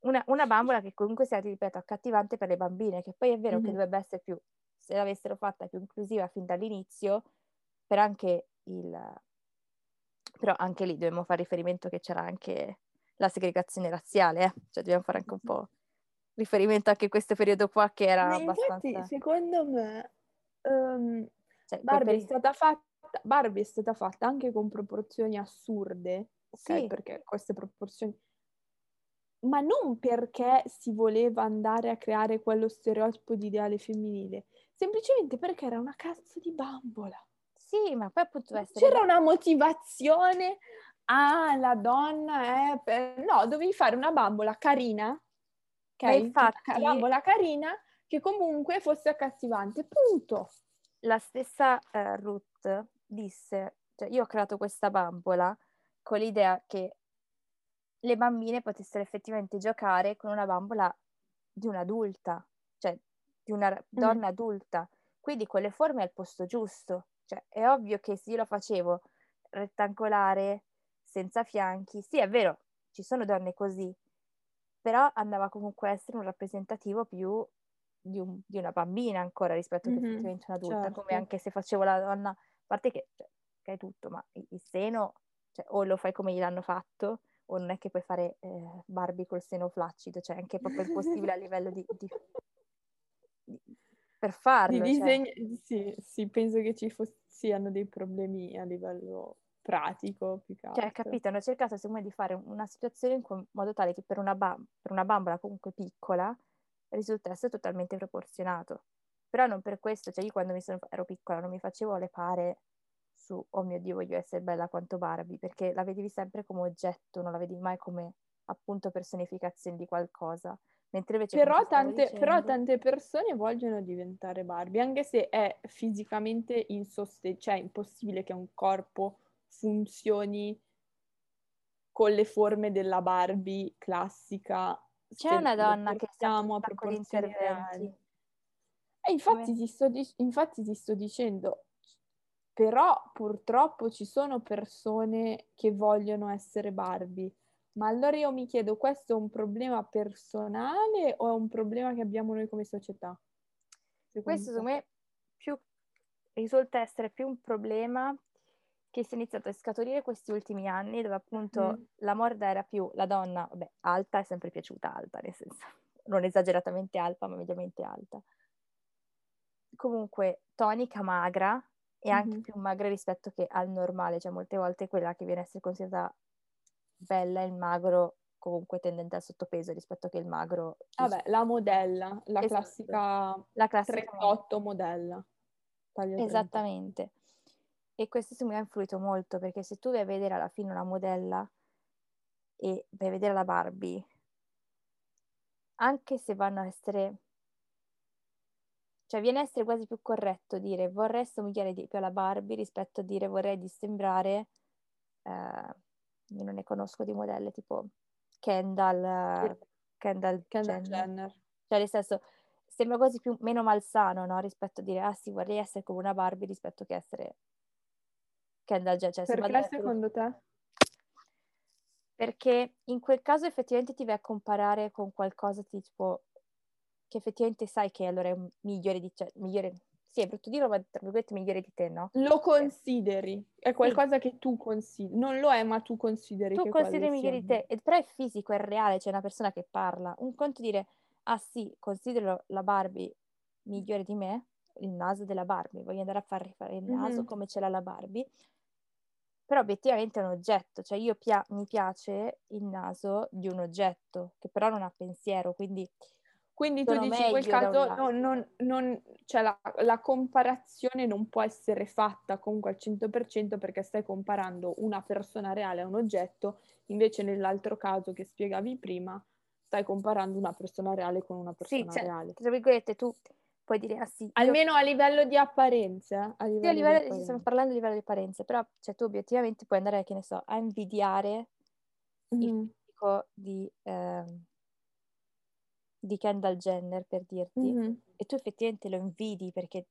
una, una bambola che comunque sia, ti ripeto, accattivante per le bambine, che poi è vero mm-hmm. che dovrebbe essere più, se l'avessero fatta più inclusiva fin dall'inizio, per anche il... Però anche lì dobbiamo fare riferimento che c'era anche la segregazione razziale, eh? cioè dobbiamo fare anche un po' riferimento anche a questo periodo qua che era Ma abbastanza... Infatti, secondo me, um, cioè, Barbie, è stata fatta, Barbie è stata fatta anche con proporzioni assurde, ok? Sì. Perché queste proporzioni... Ma non perché si voleva andare a creare quello stereotipo di ideale femminile, semplicemente perché era una cazzo di bambola. Sì, ma poi appunto essere... C'era una motivazione ah, la donna è... Per... No, dovevi fare una bambola carina, ok? Infatti... Una bambola carina che comunque fosse accattivante, punto. La stessa uh, Ruth disse, cioè io ho creato questa bambola con l'idea che le bambine potessero effettivamente giocare con una bambola di un'adulta, cioè di una mm. donna mm. adulta, quindi con le forme al posto giusto. Cioè, è ovvio che se io lo facevo rettangolare, senza fianchi. Sì, è vero, ci sono donne così, però andava comunque a essere un rappresentativo più di, un, di una bambina ancora rispetto mm-hmm, che effettivamente un'adulta, certo. come anche se facevo la donna, a parte che, cioè, che è tutto, ma il, il seno, cioè, o lo fai come gliel'hanno fatto, o non è che puoi fare eh, Barbie col seno flaccido, cioè anche proprio impossibile a livello di, di, di per farlo. Di disegno, cioè. sì, sì, penso che ci foss- siano dei problemi a livello pratico più che altro. Cioè, capito, hanno cercato secondo me di fare una situazione in modo tale che per una, bam- per una bambola comunque piccola risultasse totalmente proporzionato. Però non per questo, cioè io quando sono, ero piccola non mi facevo le pare su, oh mio Dio, voglio essere bella quanto Barbie, perché la vedevi sempre come oggetto, non la vedevi mai come appunto personificazione di qualcosa. Mentre invece però tante, dicendo... però tante, persone vogliono diventare Barbie, anche se è fisicamente insostenibile, cioè impossibile che un corpo funzioni con le forme della Barbie classica. C'è una donna che sta a proporzioni. E infatti ti, sto, infatti ti sto dicendo, però purtroppo ci sono persone che vogliono essere Barbie. Ma allora io mi chiedo, questo è un problema personale o è un problema che abbiamo noi come società? Secondo questo secondo me più, risulta essere più un problema che si è iniziato a scaturire questi ultimi anni, dove appunto mm. la moda era più la donna, vabbè, alta è sempre piaciuta alta, nel senso, *laughs* non esageratamente alta, ma mediamente alta. Comunque, tonica, magra, e anche mm-hmm. più magra rispetto che al normale, cioè molte volte quella che viene a essere considerata bella è il magro comunque tendente al sottopeso rispetto che il magro. Vabbè, la modella, la esatto. classica, la classica 38 modella. Esattamente. E questo mi ha influito molto perché se tu vai a vedere alla fine una modella e vai a vedere la Barbie, anche se vanno a essere, cioè viene a essere quasi più corretto dire vorrei somigliare di più alla Barbie rispetto a dire vorrei dissembrare, eh, io non ne conosco di modelle tipo Kendall, Kendall, Kendall Jenner. Jenner. Cioè nel senso, sembra quasi più, meno malsano, no? Rispetto a dire, ah sì, vorrei essere come una Barbie rispetto che essere Kendall Jenner. Cioè, Perché secondo te? Perché in quel caso effettivamente ti vai a comparare con qualcosa tipo che effettivamente sai che allora è migliore di cioè, migliore sì, è brutto dirlo, ma tra virgolette migliore di te, no? Lo consideri, è qualcosa sì. che tu consideri, non lo è, ma tu consideri tu consideri migliore di te, però è fisico, è reale, c'è una persona che parla. Un conto dire, ah sì, considero la Barbie migliore di me, il naso della Barbie, voglio andare a far rifare il naso mm-hmm. come ce l'ha la Barbie, però obiettivamente è un oggetto, cioè io pia- mi piace il naso di un oggetto che però non ha pensiero, quindi... Quindi tu dici in quel caso no, non, non, cioè la, la, comparazione non può essere fatta comunque al 100% perché stai comparando una persona reale a un oggetto, invece nell'altro caso che spiegavi prima stai comparando una persona reale con una persona sì, cioè, reale. Tra virgolette tu puoi dire ah sì. Almeno io... a livello di apparenza. A livello sì, a livello, di apparenza. stiamo parlando a livello di apparenza, però cioè, tu obiettivamente puoi andare, che ne so, a invidiare mm-hmm. i fisico di, eh, di Kendall Jenner, per dirti, mm-hmm. e tu effettivamente lo invidi perché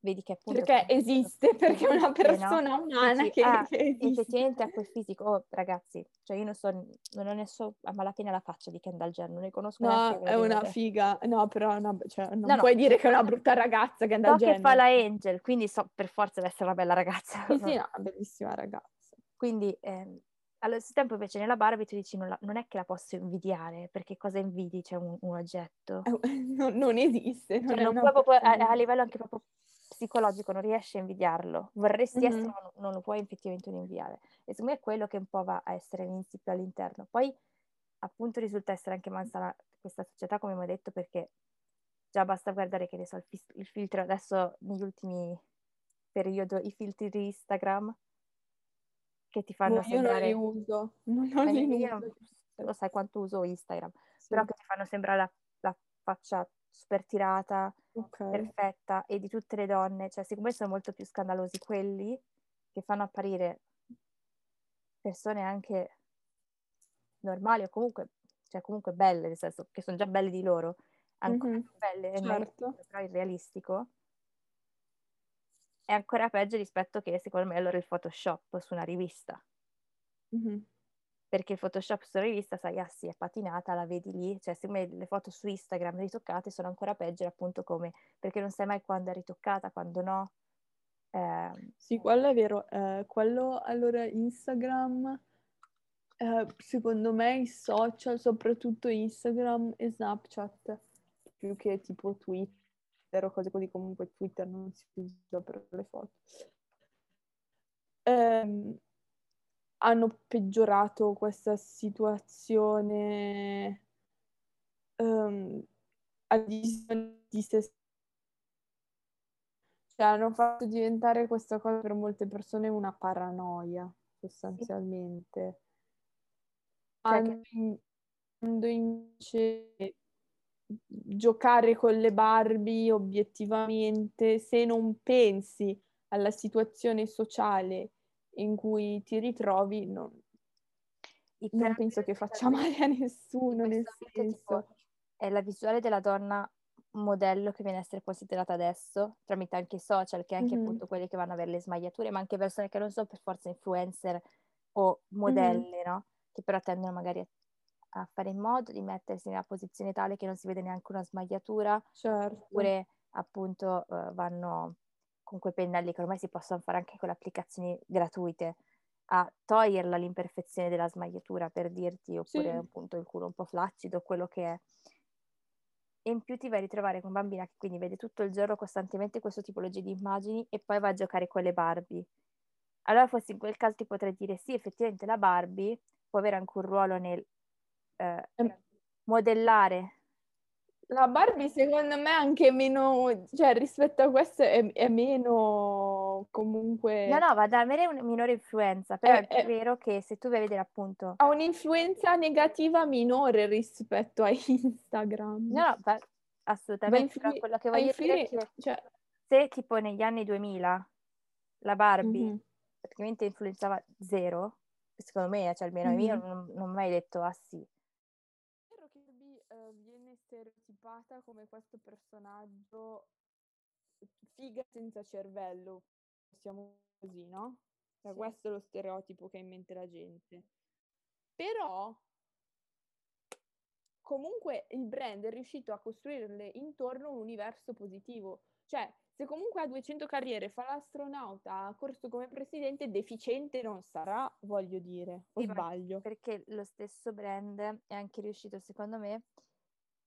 vedi che appunto... Perché esiste, *laughs* perché è una persona no? umana Dici, che, ah, che effettivamente ha quel fisico. Oh, ragazzi, cioè io non so, non ho nesso a malapena la faccia di Kendall Jenner, non ne conosco No, è una figa, no, però una, cioè, non no, puoi no. dire che è una brutta ragazza Kendall so Jenner. che fa la Angel, quindi so per forza deve essere una bella ragazza. Sì, sì, no, una bellissima ragazza. Quindi... Eh, allo stesso tempo invece nella Barbie tu dici non, la, non, è che la posso invidiare, perché cosa invidi? C'è un, un oggetto. *laughs* Non, non esiste. Non cioè, non proprio, a, a, livello anche proprio psicologico non riesci a invidiarlo, vorresti mm-hmm. essere ma non lo puoi effettivamente invidiare. E secondo me è quello che un po' va a essere l'insipio all'interno. Poi appunto risulta essere anche malsana questa società, come abbiamo detto, perché già basta guardare che ne so, il, fis- il filtro adesso negli ultimi periodi, i filtri di Instagram che ti fanno no, sembrare... Io non li uso, *laughs* non, non li io, uso. Lo sai quanto uso Instagram, sì. però che ti fanno sembrare la, la faccia super tirata, okay. perfetta e di tutte le donne, cioè siccome sono molto più scandalosi quelli che fanno apparire persone anche normali o comunque, cioè comunque belle, nel senso che sono già belle di loro, ancora mm-hmm. più belle certo. meglio, però irrealistico, è ancora peggio rispetto che secondo me allora il Photoshop su una rivista. Mm-hmm perché il Photoshop sulla rivista, sai, ah sì, è patinata, la vedi lì, cioè se le foto su Instagram ritoccate sono ancora peggio appunto come, perché non sai mai quando è ritoccata, quando no. Eh, sì, quello è vero, eh, quello allora Instagram, eh, secondo me i social, soprattutto Instagram e Snapchat, più che tipo Twitter o cose così, comunque Twitter non si usa per le foto. Um, hanno peggiorato questa situazione um, a visione di se cioè hanno fatto diventare questa cosa per molte persone una paranoia sostanzialmente quando, quando invece giocare con le Barbie obiettivamente se non pensi alla situazione sociale in cui ti ritrovi non, non penso che faccia male a nessuno, nel senso. Tipo, è la visuale della donna modello che viene a essere considerata adesso, tramite anche i social, che anche mm-hmm. appunto quelli che vanno a avere le smagliature, ma anche persone che non sono per forza influencer o modelle, mm-hmm. no? Che però tendono magari a, a, fare in modo di mettersi nella posizione tale che non si vede neanche una smagliatura, certo. oppure appunto uh, vanno con quei pennelli che ormai si possono fare anche con le applicazioni gratuite, a toglierla l'imperfezione della smagliatura per dirti, oppure sì. appunto il culo un po' flaccido, quello che è. E in più ti vai a ritrovare con bambina che quindi vede tutto il giorno costantemente questo tipologia di immagini e poi va a giocare con le Barbie. Allora forse in quel caso ti potrei dire sì, effettivamente la Barbie può avere anche un ruolo nel eh, modellare la Barbie secondo me anche meno, cioè rispetto a questo è, è meno comunque... No, no, va ad avere una minore influenza, però è, è, vero che se tu vai a vedere appunto... Ha un'influenza negativa minore rispetto a Instagram. No, no, va, assolutamente, influ- quello che voglio influ- dire è che cioè... se tipo negli anni 2000 la Barbie mm-hmm. praticamente influenzava zero, secondo me, cioè almeno mm-hmm. io non, non ho mai detto ah sì, stereotipata come questo personaggio figa senza cervello, possiamo così, no? Cioè, sì. questo è lo stereotipo che ha in mente la gente. Però comunque il brand è riuscito a costruirle intorno un universo positivo. Cioè, se comunque ha 200 carriere, fa l'astronauta, ha corso come presidente, deficiente non sarà, voglio dire, o sì, sbaglio. Perché lo stesso brand è anche riuscito, secondo me,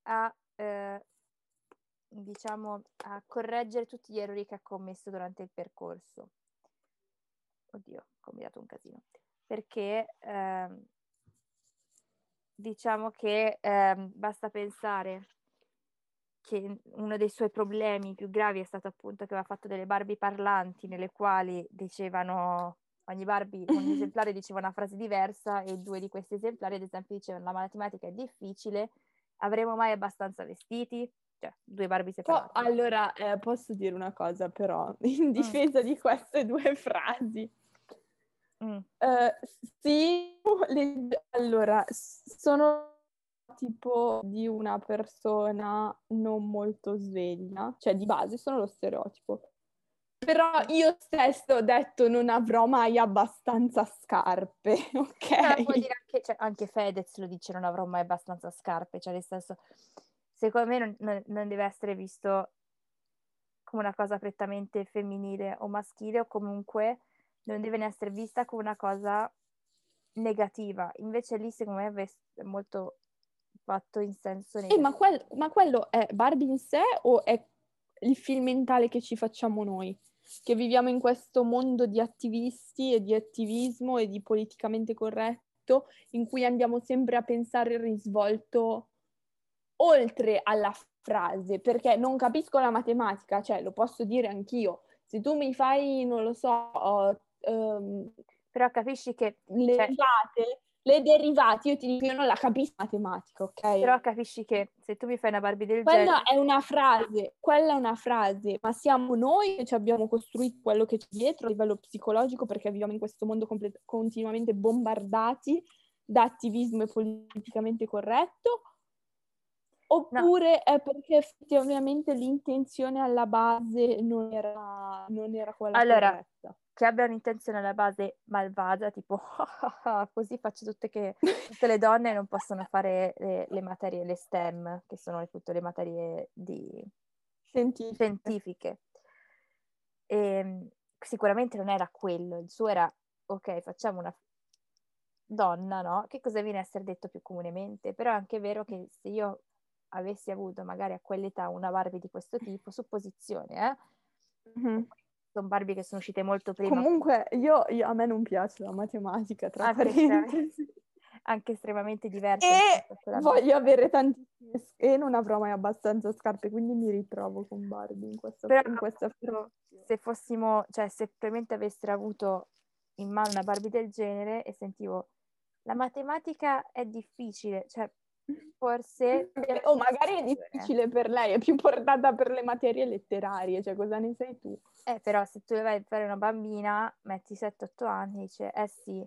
a, eh, diciamo, a correggere tutti gli errori che ha commesso durante il percorso. Oddio, ho combinato un casino. Perché eh, diciamo che eh, basta pensare che uno dei suoi problemi più gravi è stato appunto che aveva fatto delle Barbie parlanti nelle quali dicevano ogni Barbie, ogni *laughs* esemplare diceva una frase diversa e due di questi esemplari ad esempio dicevano la matematica è difficile Avremo mai abbastanza vestiti? Cioè, due Barbie separate. Po- allora, eh, posso dire una cosa però, *laughs* in mm. difesa mm. di queste due frasi. Mm. Uh, sì, le... allora, sono tipo di una persona non molto sveglia, cioè di base sono lo stereotipo. Però io stesso ho detto non avrò mai abbastanza scarpe, *laughs* ok? Però vuol dire anche, cioè, anche Fedez lo dice non avrò mai abbastanza scarpe, cioè nel senso, secondo me non, non, non deve essere visto come una cosa prettamente femminile o maschile o comunque non deve essere vista come una cosa negativa. Invece lì secondo me è molto fatto in senso negativo. Eh, ma, quel, ma quello è Barbie in sé o è il film mentale che ci facciamo noi? Che viviamo in questo mondo di attivisti e di attivismo e di politicamente corretto in cui andiamo sempre a pensare il risvolto oltre alla frase, perché non capisco la matematica, cioè lo posso dire anch'io. Se tu mi fai, non lo so, um, però capisci che le cioè... derivate, le derivate, io ti dico, io non la capisco matematica, ok? Però capisci che se tu mi fai una Barbie del quella genere... Quella è una frase, quella è una frase, ma siamo noi che ci abbiamo costruito quello che c'è dietro a livello psicologico perché viviamo in questo mondo complet- continuamente bombardati da attivismo e politicamente corretto Oppure no. è perché effettivamente l'intenzione alla base non era, non era quella allora, corretta? Che abbia un'intenzione alla base malvagia, tipo *laughs* così faccio tutte che tutte le donne non possono fare le, le materie, le STEM, che sono tutte le materie di... scientifiche. scientifiche. E, ehm, sicuramente non era quello, il suo era ok, facciamo una donna, no? Che cosa viene a essere detto più comunemente? Però è anche vero che se io avessi avuto magari a quell'età una Barbie di questo tipo, supposizione, eh? Mm-hmm. Sono Barbie che sono uscite molto prima. Comunque, io, io, a me non piace la matematica, tra anche parentesi. *laughs* Anche estremamente diversa. E voglio avere tantissime e non avrò mai abbastanza scarpe, quindi mi ritrovo con Barbie in questa, Però, in questa se fossimo, cioè se probabilmente avessero avuto in mano una Barbie del genere e sentivo la matematica è difficile, cioè Forse... O oh, magari è difficile per lei, è più portata per le materie letterarie, cioè cosa ne sai tu? Eh, però se tu vai a fare una bambina, metti 7-8 anni, dice, eh sì,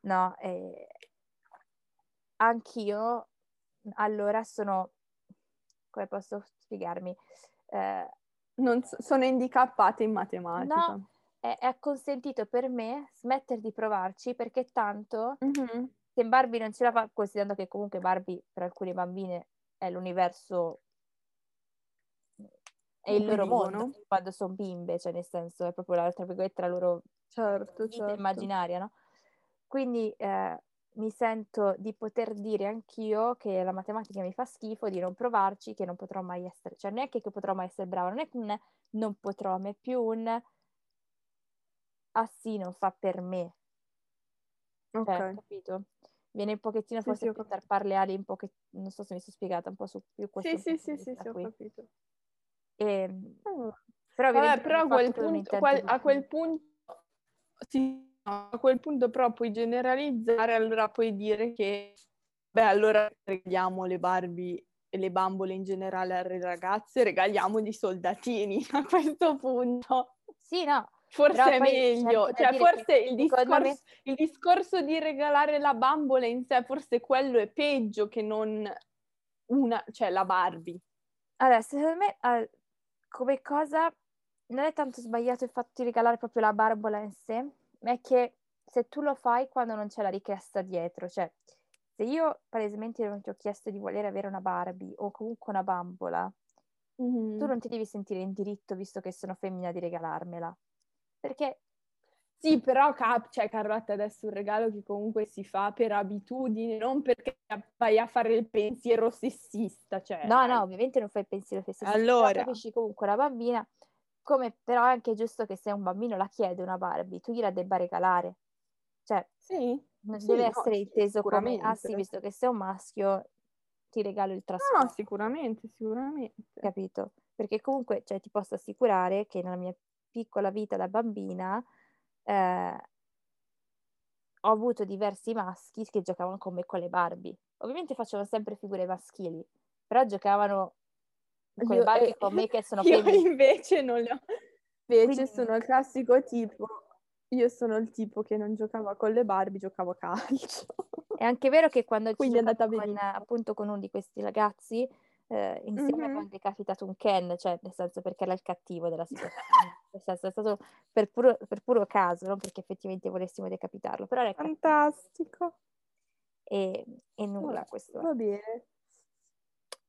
no, eh, anch'io allora sono, come posso spiegarmi? Eh, non so, sono indicappata in matematica. No, è, è, consentito per me smettere di provarci perché tanto mm-hmm se Barbie non ce la fa, considerando che comunque Barbie per alcune bambine è l'universo, è il loro mondo quando sono bimbe, cioè nel senso è proprio la, tra virgolette, la loro certo, certo. immaginaria, no? Quindi eh, mi sento di poter dire anch'io che la matematica mi fa schifo, di non provarci, che non potrò mai essere, cioè non è che potrò mai essere brava, non è un non potrò, ma è più un ah sì, non fa per me. Ok. Cioè, capito? viene un pochettino sì, forse sì, più tarpare le ali un po' che non so se mi sono spiegata un po' su più questo sì sì sì sì, sì ho capito e, ehm, oh. però, Vabbè, però a quel punto, quel, a quel punto sì, a quel punto però puoi generalizzare allora puoi dire che beh allora regaliamo le Barbie e le bambole in generale alle ragazze regaliamo di soldatini *laughs* a questo punto sì no Forse è meglio, cioè forse il discorso, me... il discorso, di regalare la bambola in sé, forse quello è peggio che non una, cioè la Barbie. Allora, secondo me come cosa non è tanto sbagliato il fatto di regalare proprio la bambola in sé, ma è che se tu lo fai quando non c'è la richiesta dietro, cioè se io palesemente non ti ho chiesto di voler avere una Barbie o comunque una bambola, mm-hmm. tu non ti devi sentire in diritto, visto che sono femmina, di regalarmela. Perché sì, però cap- cioè, Carlotta adesso un regalo che comunque si fa per abitudine, non perché vai a fare il pensiero sessista. Cioè, no, no, ovviamente non fai il pensiero sessista. Allora. capisci comunque la bambina, come però è anche giusto che se un bambino la chiede una Barbie, tu gliela debba regalare. Cioè, sì, non sì, deve no, essere inteso come, ah sì, visto che sei un maschio, ti regalo il trasporto. No, sicuramente, sicuramente. Capito? Perché comunque, cioè, ti posso assicurare che nella mia piccola vita da bambina eh, ho avuto diversi maschi che giocavano con me con le Barbie. Ovviamente facevano sempre figure maschili, però giocavano con le Barbie eh, con me che sono *laughs* Io femmine. invece non le ho. Invece Quindi... sono il classico tipo Io sono il tipo che non giocava con le Barbie, giocavo a calcio. È anche vero che quando ci è andata con, appunto con uno di questi ragazzi, eh, insieme mm-hmm. abbiamo decapitato un Ken, cioè nel senso perché era il cattivo della *laughs* situazione. nel senso è stato per puro, per puro caso, non perché effettivamente volessimo decapitarlo. Però era Fantastico. E, e nulla, questo Va bene.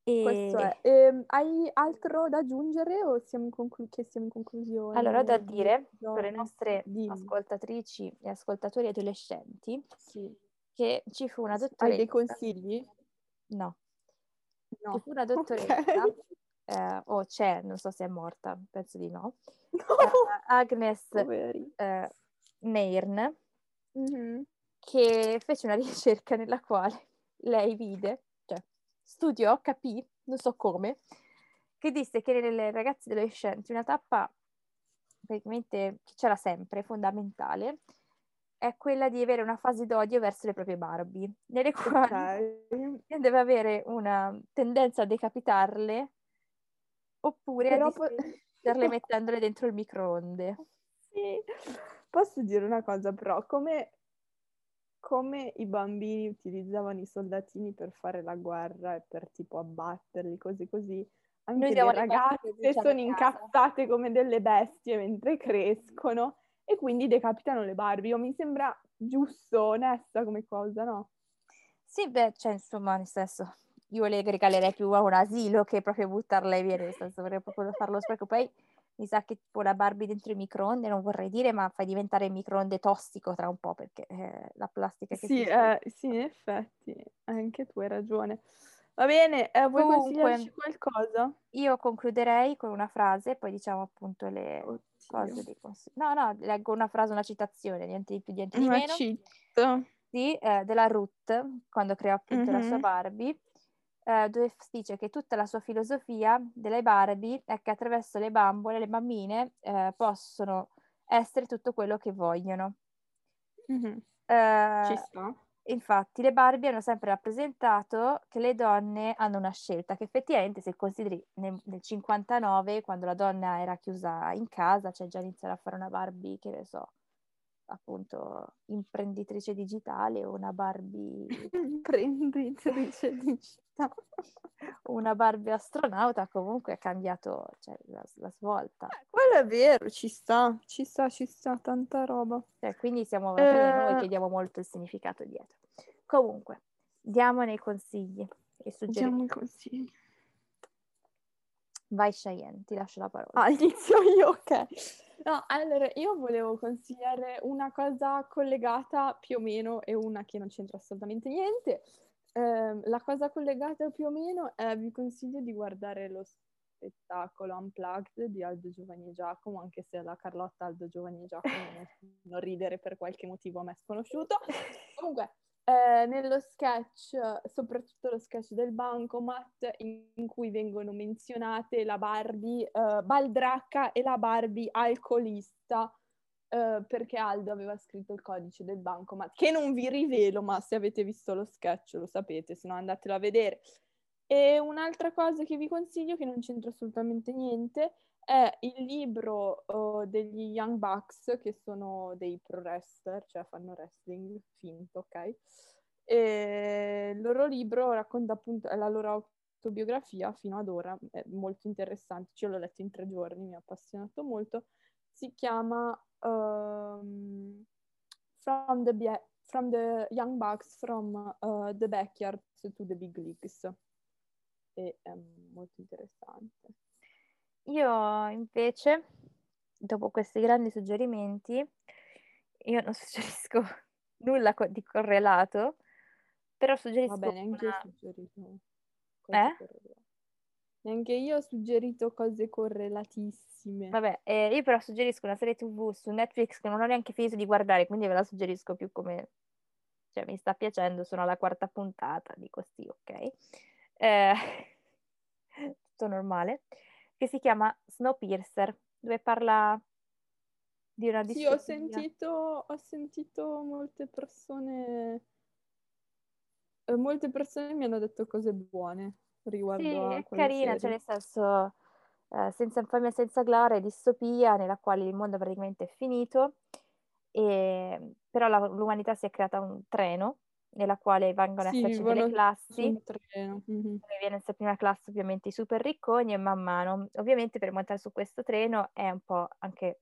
E... Questo è. E, ehm, hai altro da aggiungere o siamo in, conclu- siamo in conclusione? Allora, ho da dire per le nostre Dimmi. ascoltatrici e ascoltatori adolescenti sì. che ci fu una dottoressa... Hai dei consigli? No. No. Ci fu una dottoressa, okay. eh, o c'è, non so se è morta, penso di no, no. Eh, Agnes eh, Nairn, mm-hmm. che fece una *laughs* ricerca nella quale lei vide studiò, capì, non so come, che disse che nelle ragazze adolescenti una tappa praticamente che c'era sempre, fondamentale, è quella di avere una fase d'odio verso le proprie Barbie, nelle quali okay. *laughs* deve avere una tendenza a decapitarle oppure Però a distruggerle po- *laughs* mettendole dentro il microonde. Sì. Posso dire una cosa però, come come i bambini utilizzavano i soldatini per fare la guerra e per tipo abbatterli, così così, anche le ragazze sono incazzate come delle bestie mentre crescono e quindi decapitano le Barbie. Mi sembra giusto, onesta come cosa, no? Sì, beh, cioè, insomma, nel senso, io le regalerei più a un asilo che proprio buttarle via, nel senso, vorrei proprio farlo spreco. Poi mi sa che tipo la Barbie dentro i microonde, non vorrei dire, ma fai diventare il microonde tossico tra un po' perché eh, la plastica che sì, eh, sì, in effetti, anche tu hai ragione. Va bene, eh, vuoi Comunque, consigliarci qualcosa? Io concluderei con una frase, poi diciamo appunto le Dei consigli. No, no, leggo una frase, una citazione, niente di più, niente di una meno. Cito. Sì, eh, della Ruth, quando creò appunto mm-hmm. la sua mm-hmm. Barbie eh, dove dice che tutta la sua filosofia delle Barbie è che attraverso le bambole le bambine eh, possono essere tutto quello che vogliono. Mm-hmm. Ci sta. Infatti le Barbie hanno sempre rappresentato che le donne hanno una scelta, che effettivamente se consideri nel, nel 59, quando la donna era chiusa in casa, cioè già iniziare a fare una Barbie, che ne so, appunto imprenditrice digitale o una Barbie *laughs* imprenditrice digitale. Una Barbie astronauta comunque ha cambiato cioè, la, la, svolta. Eh, quello è vero ci sta ci sta ci sta tanta roba. Cioè, quindi siamo eh... noi che diamo molto il significato dietro comunque diamo nei consigli e suggeriamo diamo i consigli vai Cheyenne ti lascio la parola ah inizio io ok No, allora io volevo consigliare una cosa collegata più o meno e una che non c'entra assolutamente niente. Eh, la cosa collegata più o meno è vi consiglio di guardare lo spettacolo Unplugged di Aldo Giovanni e Giacomo, anche se la Carlotta Aldo Giovanni e Giacomo *laughs* non ridere per qualche motivo a me sconosciuto. Comunque, eh, nello sketch, soprattutto lo sketch del bancomat, in, cui vengono menzionate la Barbie eh, baldracca e la Barbie alcolista, eh, perché Aldo aveva scritto il codice del bancomat, che non vi rivelo, ma se avete visto lo sketch lo sapete, se no andatelo a vedere. E un'altra cosa che vi consiglio, che non c'entra assolutamente niente, è il libro uh, degli Young Bucks, che sono dei pro wrestler, cioè fanno wrestling finto, ok? E il loro libro racconta appunto la loro autobiografia fino ad ora, è molto interessante, io l'ho letto in tre giorni, mi ha appassionato molto, si chiama um, from, the, from, the, Young Bucks from uh, the Backyard to the Big Leagues e è molto interessante. Io invece, dopo questi grandi suggerimenti, io non *laughs* suggerisco nulla co- di correlato, però suggerisco... Va bene, anche una... io ho suggerito. Eh? Neanche io ho suggerito cose correlatissime. Vabbè, eh, io però suggerisco una serie tv su Netflix che non ho neanche finito di guardare, quindi ve la suggerisco più come... Cioè, mi sta piacendo, sono alla quarta puntata, dico sì, ok. Eh... *laughs* tutto normale che si chiama Snowpiercer, dove parla di una distopia. Sì, ho sentito, ho sentito molte persone... Eh, molte persone mi hanno detto cose buone riguardo sì, a è carina, serie. cioè nel senso eh, senza infamia, senza gloria, distopia nella quale il mondo praticamente è finito e, però la, l'umanità si è creata un treno nella quale vengono sì, a esserci delle classi, mm-hmm. viene questa prima classe ovviamente i super ricconi e man mano, ovviamente per montare su questo treno è un po' anche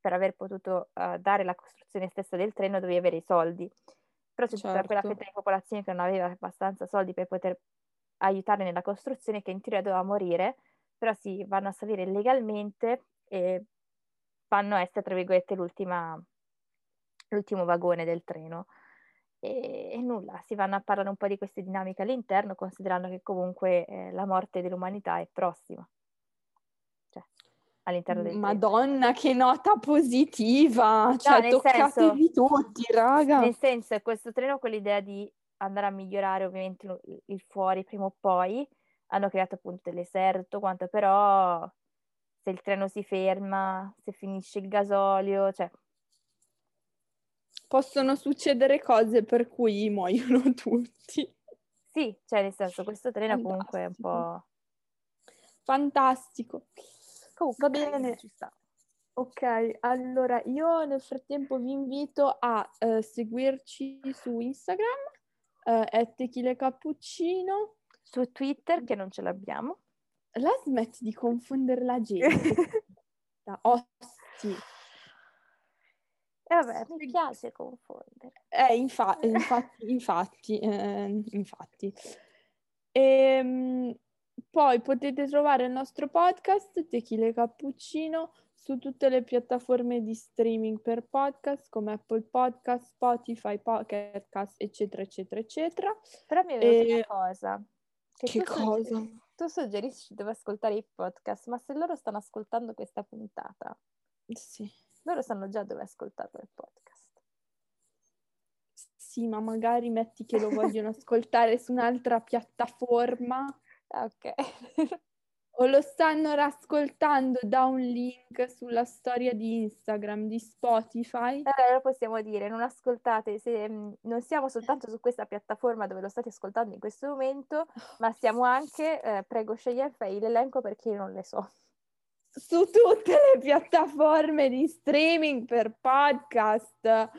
per aver potuto uh, dare la costruzione stessa del treno dovevi avere i soldi, però c'è certo. tutta quella fetta di popolazione che non aveva abbastanza soldi per poter aiutare nella costruzione che in teoria doveva morire, però si vanno a salire legalmente e fanno essere, tra virgolette, l'ultima, l'ultimo vagone del treno. E, e, nulla, si vanno a parlare un po' di queste dinamiche all'interno, considerando che comunque eh, la morte dell'umanità è prossima. Cioè, all'interno del Madonna, treno. che nota positiva! Cioè, no, toccatevi senso, tutti, raga! Nel senso, questo treno con l'idea di andare a migliorare ovviamente il, il fuori prima o poi, hanno creato appunto dell'eserto, quanto però se il treno si ferma, se finisce il gasolio, cioè possono succedere cose per cui muoiono *laughs* tutti. Sì, cioè nel senso questo treno comunque è un po'... Fantastico. Comunque, Va bene. Ci sta. Ok, allora io nel frattempo vi invito a uh, seguirci su Instagram, uh, Tequila Cappuccino. Su Twitter, che non ce l'abbiamo. La smetti di confondere la gente. *laughs* Ossi. E vabbè, mi piace confondere. Eh, infa- infatti, infatti, eh, infatti. E, ehm, poi potete trovare il nostro podcast Tequila Cappuccino su tutte le piattaforme di streaming per podcast come Apple Podcast, Spotify, Pocket Cast, eccetera, eccetera, eccetera. Però mi è venuta e... una cosa. Che, che cosa? Suggerisci, tu suggerisci dove ascoltare i podcast, ma se loro stanno ascoltando questa puntata, sì loro sanno già dove ascoltare il podcast. Sì, ma magari metti che lo vogliono *laughs* ascoltare su un'altra piattaforma. Ah, ok. o lo stanno ascoltando da un link sulla storia di Instagram, di Spotify. Allora lo possiamo dire, non ascoltate, se, mm, non siamo soltanto su questa piattaforma dove lo state ascoltando in questo momento, ma siamo anche, eh, prego scegli fai l'elenco perché io non le so su tutte le piattaforme di streaming per podcast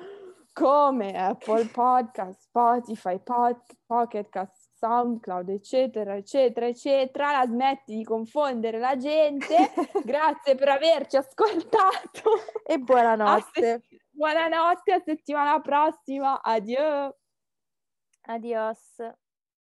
come Apple Podcast, Spotify, Pod, Pocket Cast, SoundCloud, eccetera, eccetera, eccetera. La smetti di confondere la gente. *laughs* Grazie per averci ascoltato. E buonanotte. Se- buonanotte, a settimana prossima. Addio. Adios.